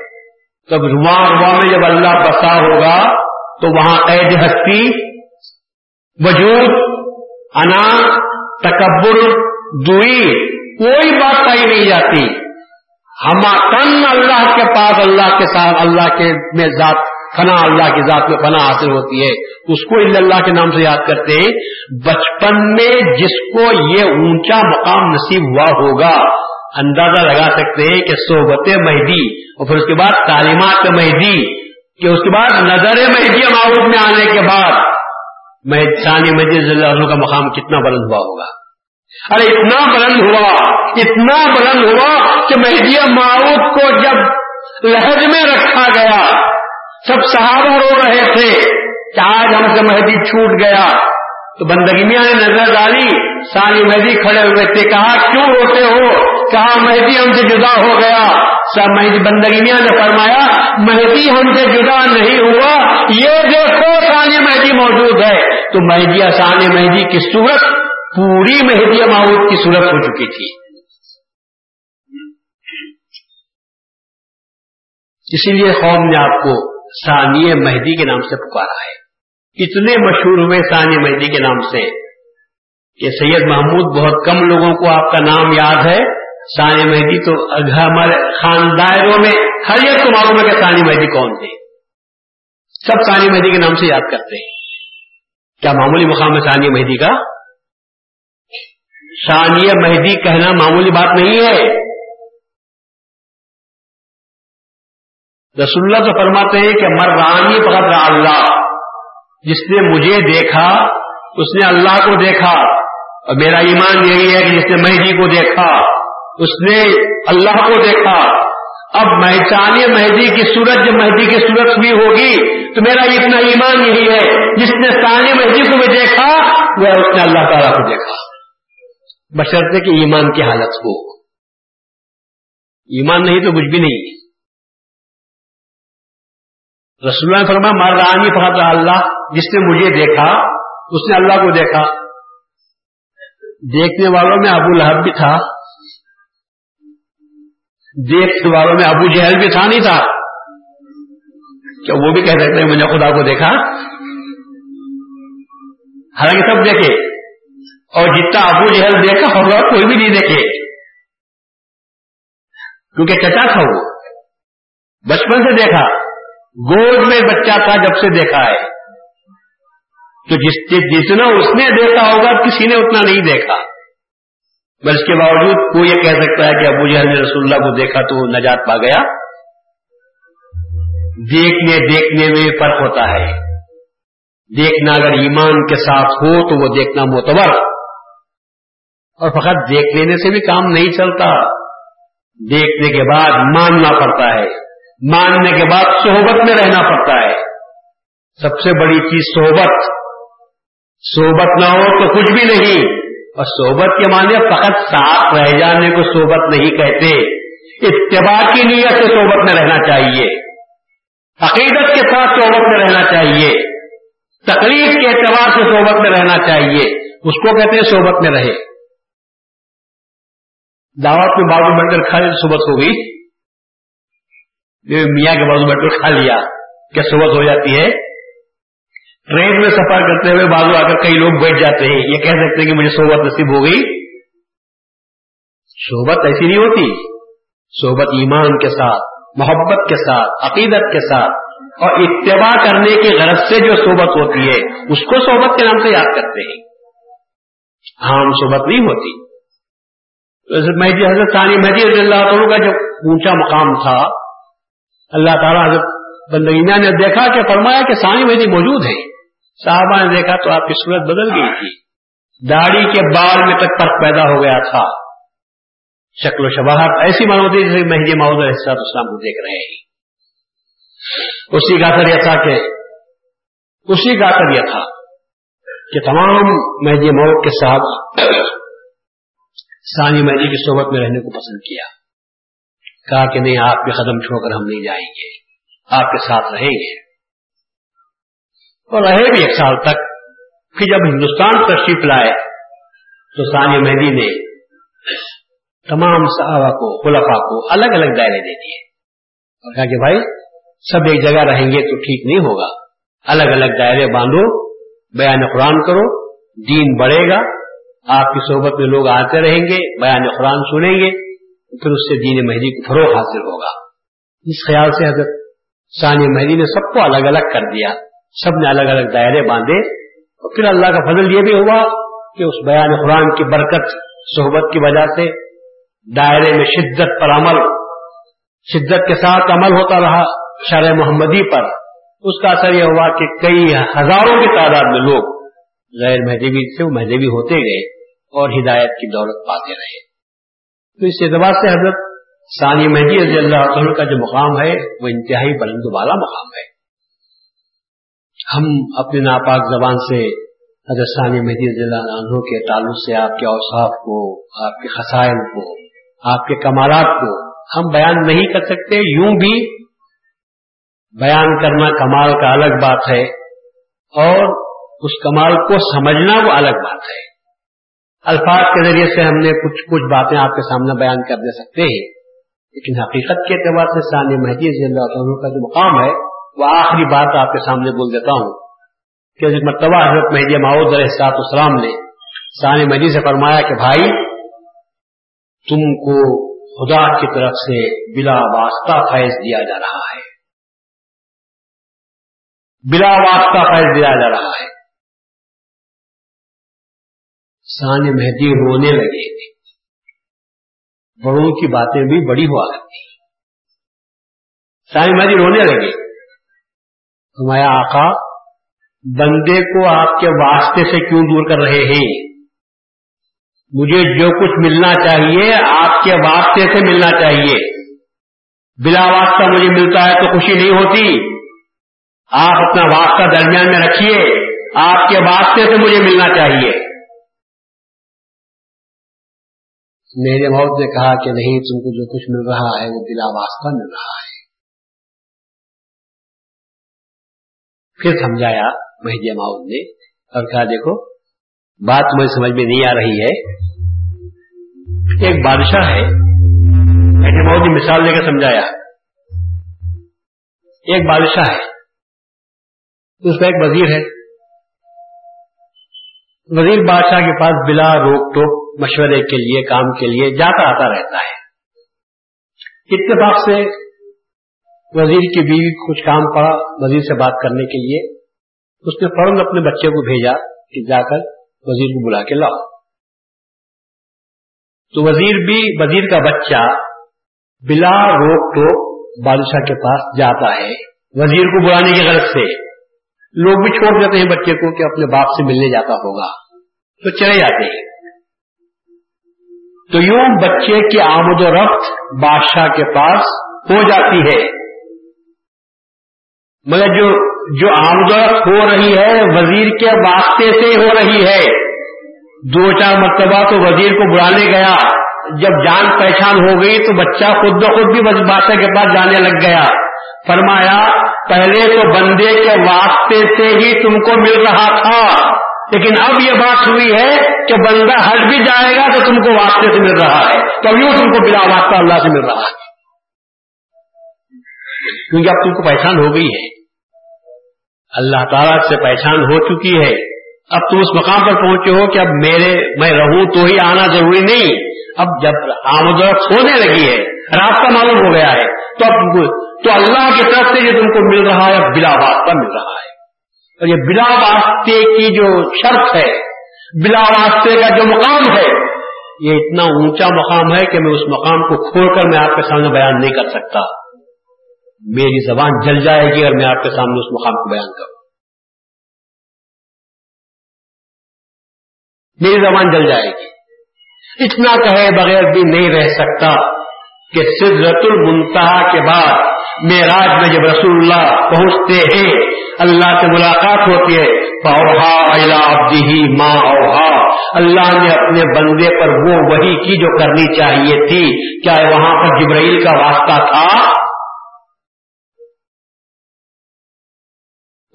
تب رواں رواں میں جب اللہ بسا ہوگا، تو وہاں قید جی ہستی، وجود، انا، تکبر، دوئی، کوئی بات پائی نہیں جاتی۔ ہم تن اللہ کے پاس، اللہ کے ساتھ، اللہ کے میں ذات فنا اللہ کی ذات میں فنا حاصل ہوتی ہے۔ اس کو اللہ کے نام سے یاد کرتے ہیں۔ بچپن میں جس کو یہ اونچا مقام نصیب ہوا ہوگا، اندازہ لگا سکتے ہیں کہ صحبت مہدی، اور پھر اس کے بعد تعلیمات مہدی، کہ اس کے بعد نظر مہدی معروف میں آنے کے بعد ثانی مجید اللہ کا مقام کتنا بلند ہوا ہوگا۔ ارے اتنا بلند ہوا، اتنا بلند ہوا کہ مہدی معروف کو جب لہج میں رکھا گیا سب صحابہ رو رہے تھے کہ آج ہم سے مہدی چھوٹ گیا۔ تو بندگی میاں نے نظر ڈالی سانی مہدی کھڑے ہوئے تھے، کہا، کیوں روتے ہو؟ کہا، مہدی ہم سے جدا ہو گیا۔ سب مہدی بندگی میاں نے فرمایا، مہدی ہم سے جدا نہیں ہوا، یہ دیکھو سانی مہدی موجود ہے۔ تو مہدی سانی مہدی کی صورت، پوری مہدی معود کی صورت ہو چکی تھی۔ اسی لیے قوم نے آپ کو ثانی مہدی کے نام سے پکارا ہے۔ اتنے مشہور ہوئے ثانی مہدی کے نام سے کہ سید محمود بہت کم لوگوں کو آپ کا نام یاد ہے۔ ثانی مہدی تو ہمارے خاندائروں میں ہر ایک کو معلوم ہے کہ ثانی مہدی کون تھے۔ سب ثانی مہدی کے نام سے یاد کرتے ہیں۔ کیا معمولی مقام ہے ثانی مہدی کا؟ ثانیہ مہدی کہنا معمولی بات نہیں ہے۔ رسول اللہ تو فرماتے ہیں کہ مر رانی اللہ۔ جس نے مجھے دیکھا، اس نے اللہ کو دیکھا۔ اور میرا ایمان یہی ہے کہ جس نے مہدی کو دیکھا، اس نے اللہ کو دیکھا۔ اب مہچانی مہدی کی صورت جب مہدی کی صورت بھی ہوگی، تو میرا اتنا ایمان یہی ہے، جس نے ثانی مہدی کو بھی دیکھا، وہ اس نے اللہ تعالیٰ کو دیکھا۔ بشرطے کہ ایمان کی حالت ہو۔ ایمان نہیں تو کچھ بھی نہیں۔ رسول اللہ فرما مردانی فخر اللہ جس نے مجھے دیکھا، اس نے اللہ کو دیکھا۔ دیکھنے والوں میں ابو لہب بھی تھا۔ دیکھنے والوں میں ابو جہل بھی تھا، نہیں تھا۔ کیا وہ بھی کہہ سکتے ہیں میں نے خدا کو دیکھا۔ حالانکہ سب دیکھے۔ اور جتنا ابو جہل دیکھا ہوگا کوئی بھی نہیں دیکھے۔ کیونکہ چچا تھا وہ۔ بچپن سے دیکھا۔ گود میں بچہ تھا جب سے دیکھا ہے۔ تو جس جتنا اس نے دیکھا ہوگا کسی نے اتنا نہیں دیکھا۔ بس کے باوجود کوئی یہ کہہ سکتا ہے کہ ابو جہل نے رسول اللہ کو دیکھا تو وہ نجات پا گیا۔ دیکھنے دیکھنے میں فرق ہوتا ہے۔ دیکھنا اگر ایمان کے ساتھ ہو تو وہ دیکھنا معتبر۔ اور فقط دیکھ لینے سے بھی کام نہیں چلتا۔ دیکھنے کے بعد ماننا پڑتا ہے۔ ماننے کے بعد صحبت میں رہنا پڑتا ہے۔ سب سے بڑی چیز صحبت۔ صحبت نہ ہو تو کچھ بھی نہیں۔ اور صحبت کے معنی فقط ساتھ رہ جانے کو صحبت نہیں کہتے۔ اتباع کی نیت سے صحبت میں رہنا چاہیے۔ عقیدت کے ساتھ صحبت میں رہنا چاہیے۔ تقریب کے اعتبار سے صحبت میں رہنا چاہیے۔ اس کو کہتے ہیں صحبت میں رہے۔ دعوت میں بازو بڑھ کر کھا صحبت ہو گئی۔ میاں کے بازو بیٹھ کر کھا لیا، کیا صحبت ہو جاتی ہے؟ ٹرین میں سفر کرتے ہوئے بازو آ کر کئی لوگ بیٹھ جاتے ہیں، یہ کہہ سکتے ہیں کہ مجھے صحبت نصیب ہو گئی۔ صحبت ایسی نہیں ہوتی۔ صحبت ایمان کے ساتھ، محبت کے ساتھ، عقیدت کے ساتھ اور اتباع کرنے کی غرض سے جو صحبت ہوتی ہے، اس کو صحبت کے نام سے یاد کرتے ہیں۔ عام صحبت نہیں ہوتی۔ حضرت ثانی مہدی رضی اللہ عنہ کا جو اونچا مقام تھا اللہ تعالیٰ حضرت نے دیکھا کہ فرمایا کہ ثانی مہدی موجود ہے۔ صحابہ نے دیکھا تو آپ کی صورت بدل گئی تھی۔ داڑھی کے بال میں تک فرق پیدا ہو گیا تھا۔ شکل و شباہت ایسی ہوتی جیسے مہدی محدود احساس اسلام کو دیکھ رہے ہیں۔ اسی کا اثر یہ تھا کہ اسی کا اثر یہ تھا کہ تمام مہدی مود کے ساتھ ثانی مہدی کی صحبت میں رہنے کو پسند کیا۔ کہا کہ نہیں، آپ کے قدم چھوڑ کر ہم نہیں جائیں گے۔ آپ کے ساتھ رہیں گے۔ اور رہے بھی ایک سال تک، پھر جب ہندوستان تشریف لائے، تو ثانی مہدی نے تمام صحابہ کو خلفا کو الگ الگ دائرے دے دیے۔ اور کہا کہ بھائی، سب ایک جگہ رہیں گے تو ٹھیک نہیں ہوگا۔ الگ الگ دائرے باندھو، بیان قرآن کرو، دین بڑھے گا، آپ کی صحبت میں لوگ آتے رہیں گے، بیان قرآن سنیں گے۔ پھر اس سے دین مہدی کو فروغ حاصل ہوگا۔ اس خیال سے حضرت ثانی مہدی نے سب کو الگ الگ کر دیا، سب نے الگ الگ دائرے باندھے۔ اور پھر اللہ کا فضل یہ بھی ہوا کہ اس بیان قرآن کی برکت، صحبت کی وجہ سے دائرے میں شدت پر عمل، شدت کے ساتھ عمل ہوتا رہا شرح محمدی پر۔ اس کا اثر یہ ہوا کہ کئی ہزاروں کی تعداد میں لوگ غیر مہدیبی سے مہدیبی ہوتے گئے اور ہدایت کی دولت پاتے رہے۔ تو اس اعتبار سے حضرت ثانی مہدی رضی اللہ عنہ کا جو مقام ہے، وہ انتہائی بلند والا مقام ہے۔ ہم اپنے ناپاک زبان سے حضرت ثانی مہدی رضی اللہ عنہ کے تعلق سے، آپ کے اوصاف کو، آپ کے خسائل کو، آپ کے کمالات کو ہم بیان نہیں کر سکتے۔ یوں بھی بیان کرنا کمال کا الگ بات ہے اور اس کمال کو سمجھنا وہ الگ بات ہے۔ الفاظ کے ذریعے سے ہم نے کچھ کچھ باتیں آپ کے سامنے بیان کر دے سکتے ہیں۔ لیکن حقیقت کے اعتبار سے ثانی مہدی رضی اللہ عنہ کا جو مقام ہے، وہ آخری بات آپ کے سامنے بول دیتا ہوں۔ کہ مرتبہ حضرت مہدی ماؤد علیہ سات اسلام نے ثانی مہدی سے فرمایا کہ بھائی، تم کو خدا کی طرف سے بلا واسطہ فیض دیا جا رہا ہے۔ بلا واسطہ فیض دیا جا رہا ہے۔ سان مہدی رونے لگے۔ بڑوں کی باتیں بھی بڑی ہوا کرتی۔ سان مہدی رونے لگے۔ ہمارا آقا، بندے کو آپ کے واسطے سے کیوں دور کر رہے ہیں؟ مجھے جو کچھ ملنا چاہیے، آپ کے واسطے سے ملنا چاہیے۔ بلا واسطہ مجھے ملتا ہے تو خوشی نہیں ہوتی۔ آپ اپنا واسطہ درمیان میں رکھیے۔ آپ کے واسطے سے مجھے ملنا چاہیے۔ میرے موت نے کہا کہ نہیں، تم کو جو کچھ مل رہا ہے، وہ بلا واسطہ مل رہا ہے۔ پھر سمجھایا مہدی ماؤد نے اور کہا، دیکھو، بات مجھے سمجھ میں نہیں آ رہی ہے۔ ایک بادشاہ ہے، مہدی ماؤد نے مثال لے کر سمجھایا۔ ایک بادشاہ ہے، اس کا ایک وزیر ہے۔ وزیر بادشاہ کے پاس بلا روک ٹوک مشورے کے لیے، کام کے لیے جاتا آتا رہتا ہے۔ اتفاق سے وزیر کی بیوی کچھ کام پڑا وزیر سے بات کرنے کے لیے۔ اس نے فوراً اپنے بچے کو بھیجا کہ جا کر وزیر کو بلا کے لاؤ۔ تو وزیر بھی، وزیر کا بچہ بلا روک ٹوک بادشاہ کے پاس جاتا ہے وزیر کو بلانے کی غرض سے۔ لوگ بھی چھوڑ دیتے ہیں بچے کو کہ اپنے باپ سے ملنے جاتا ہوگا۔ تو چلے جاتے ہیں۔ تو یوں بچے کی آمد و رفت بادشاہ کے پاس ہو جاتی ہے۔ مگر جو جو آمدورت ہو رہی ہے، وزیر کے واسطے سے ہو رہی ہے۔ دو چار مرتبہ تو وزیر کو بلانے گیا۔ جب جان پہچان ہو گئی تو بچہ خود بخود بھی بادشاہ کے پاس جانے لگ گیا۔ فرمایا، پہلے تو بندے کے واسطے سے ہی تم کو مل رہا تھا، لیکن اب یہ بات ہوئی ہے کہ بندہ ہٹ بھی جائے گا تو تم کو واسطے سے مل رہا ہے، تو یوں تم کو بلا واسطہ اللہ سے مل رہا ہے۔ کیونکہ اب تم کو پہچان ہو گئی ہے۔ اللہ تعالیٰ سے پہچان ہو چکی ہے۔ اب تم اس مقام پر پہنچے ہو کہ اب میرے، میں رہوں تو ہی آنا ضروری نہیں۔ اب جب آمد ہونے لگی ہے راستہ معلوم ہو گیا ہے، تو اب تو اللہ کی طرف سے یہ تم کو مل رہا ہے بلا واسطہ مل رہا ہے۔ اور یہ بلا واسطے کی جو شرط ہے، بلا واسطے کا جو مقام ہے، یہ اتنا اونچا مقام ہے کہ میں اس مقام کو کھول کر میں آپ کے سامنے بیان نہیں کر سکتا۔ میری زبان جل جائے گی اور میں آپ کے سامنے اس مقام کو بیان کروں۔ میری زبان جل جائے گی۔ اتنا کہے بغیر بھی نہیں رہ سکتا کہ سدرت المنتہا کے بعد میراج میں جب رسول اللہ پہنچتے ہیں، اللہ سے ملاقات ہوتی ہے۔ اوہا ہی ماں اوہا اللہ نے اپنے بندے پر وہ وہی کی جو کرنی چاہیے تھی۔ کیا وہاں پر جبرائیل کا واسطہ تھا۔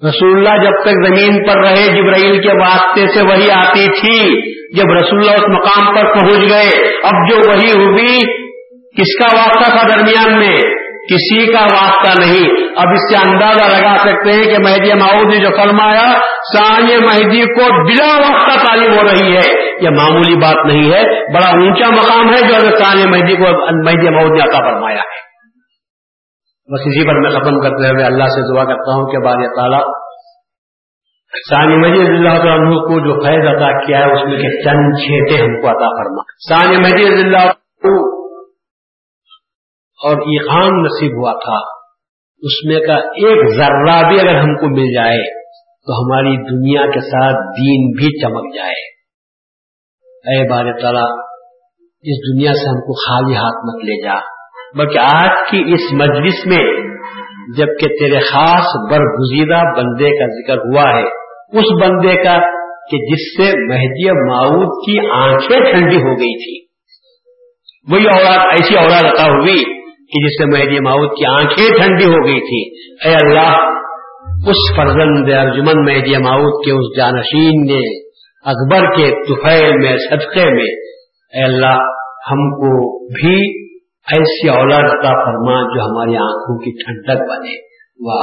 رسول اللہ جب تک زمین پر رہے، جبرائیل کے واسطے سے وہی آتی تھی۔ جب رسول اللہ اس مقام پر پہنچ گئے، اب جو وہی ہوگی، کس کا واسطہ تھا درمیان میں؟ کسی کا واسطہ نہیں۔ اب اس سے اندازہ لگا سکتے ہیں کہ مہدی ماؤد نے جو فرمایا سان مہدی کو بلا واسطہ تعلیم ہو رہی ہے۔ یہ معمولی بات نہیں ہے۔ بڑا اونچا مقام ہے جو سان مہدی کو مہدی ماؤد نے عطا فرمایا ہے۔ بس اسی پر میں ختم کرتے ہوئے اللہ سے دعا کرتا ہوں کہ بار تعالیٰ سانی مجید اللہ عنہ کو جو فیض عطا کیا ہے، اس میں کے چند چھیٹے ہم کو عطا فرما۔ سانی مجید اللہ اور ایقان نصیب ہوا تھا۔ اس میں کا ایک ذرہ بھی اگر ہم کو مل جائے، تو ہماری دنیا کے ساتھ دین بھی چمک جائے۔ اے بار تعالیٰ، اس دنیا سے ہم کو خالی ہاتھ مت لے جا۔ بلکہ آج کی اس مجلس میں، جبکہ تیرے خاص برگزیدہ بندے کا ذکر ہوا ہے، اس بندے کا، کہ جس سے مہدی معود کی آنکھیں ٹھنڈی ہو گئی تھی۔ وہی اولاد، ایسی اولاد عطا ہوئی۔ کہ جس سے مہدی کی آنکھیں ٹھنڈی ہو گئی تھی۔ اے اللہ، اس فرزند ارجمن مہدی معود کے اس جانشین نے اکبر کے طفیل میں، صدقے میں، اے اللہ، ہم کو بھی ایسی اولاد عطا فرما جو ہماری آنکھوں کی ٹھنڈک بنے۔ وہ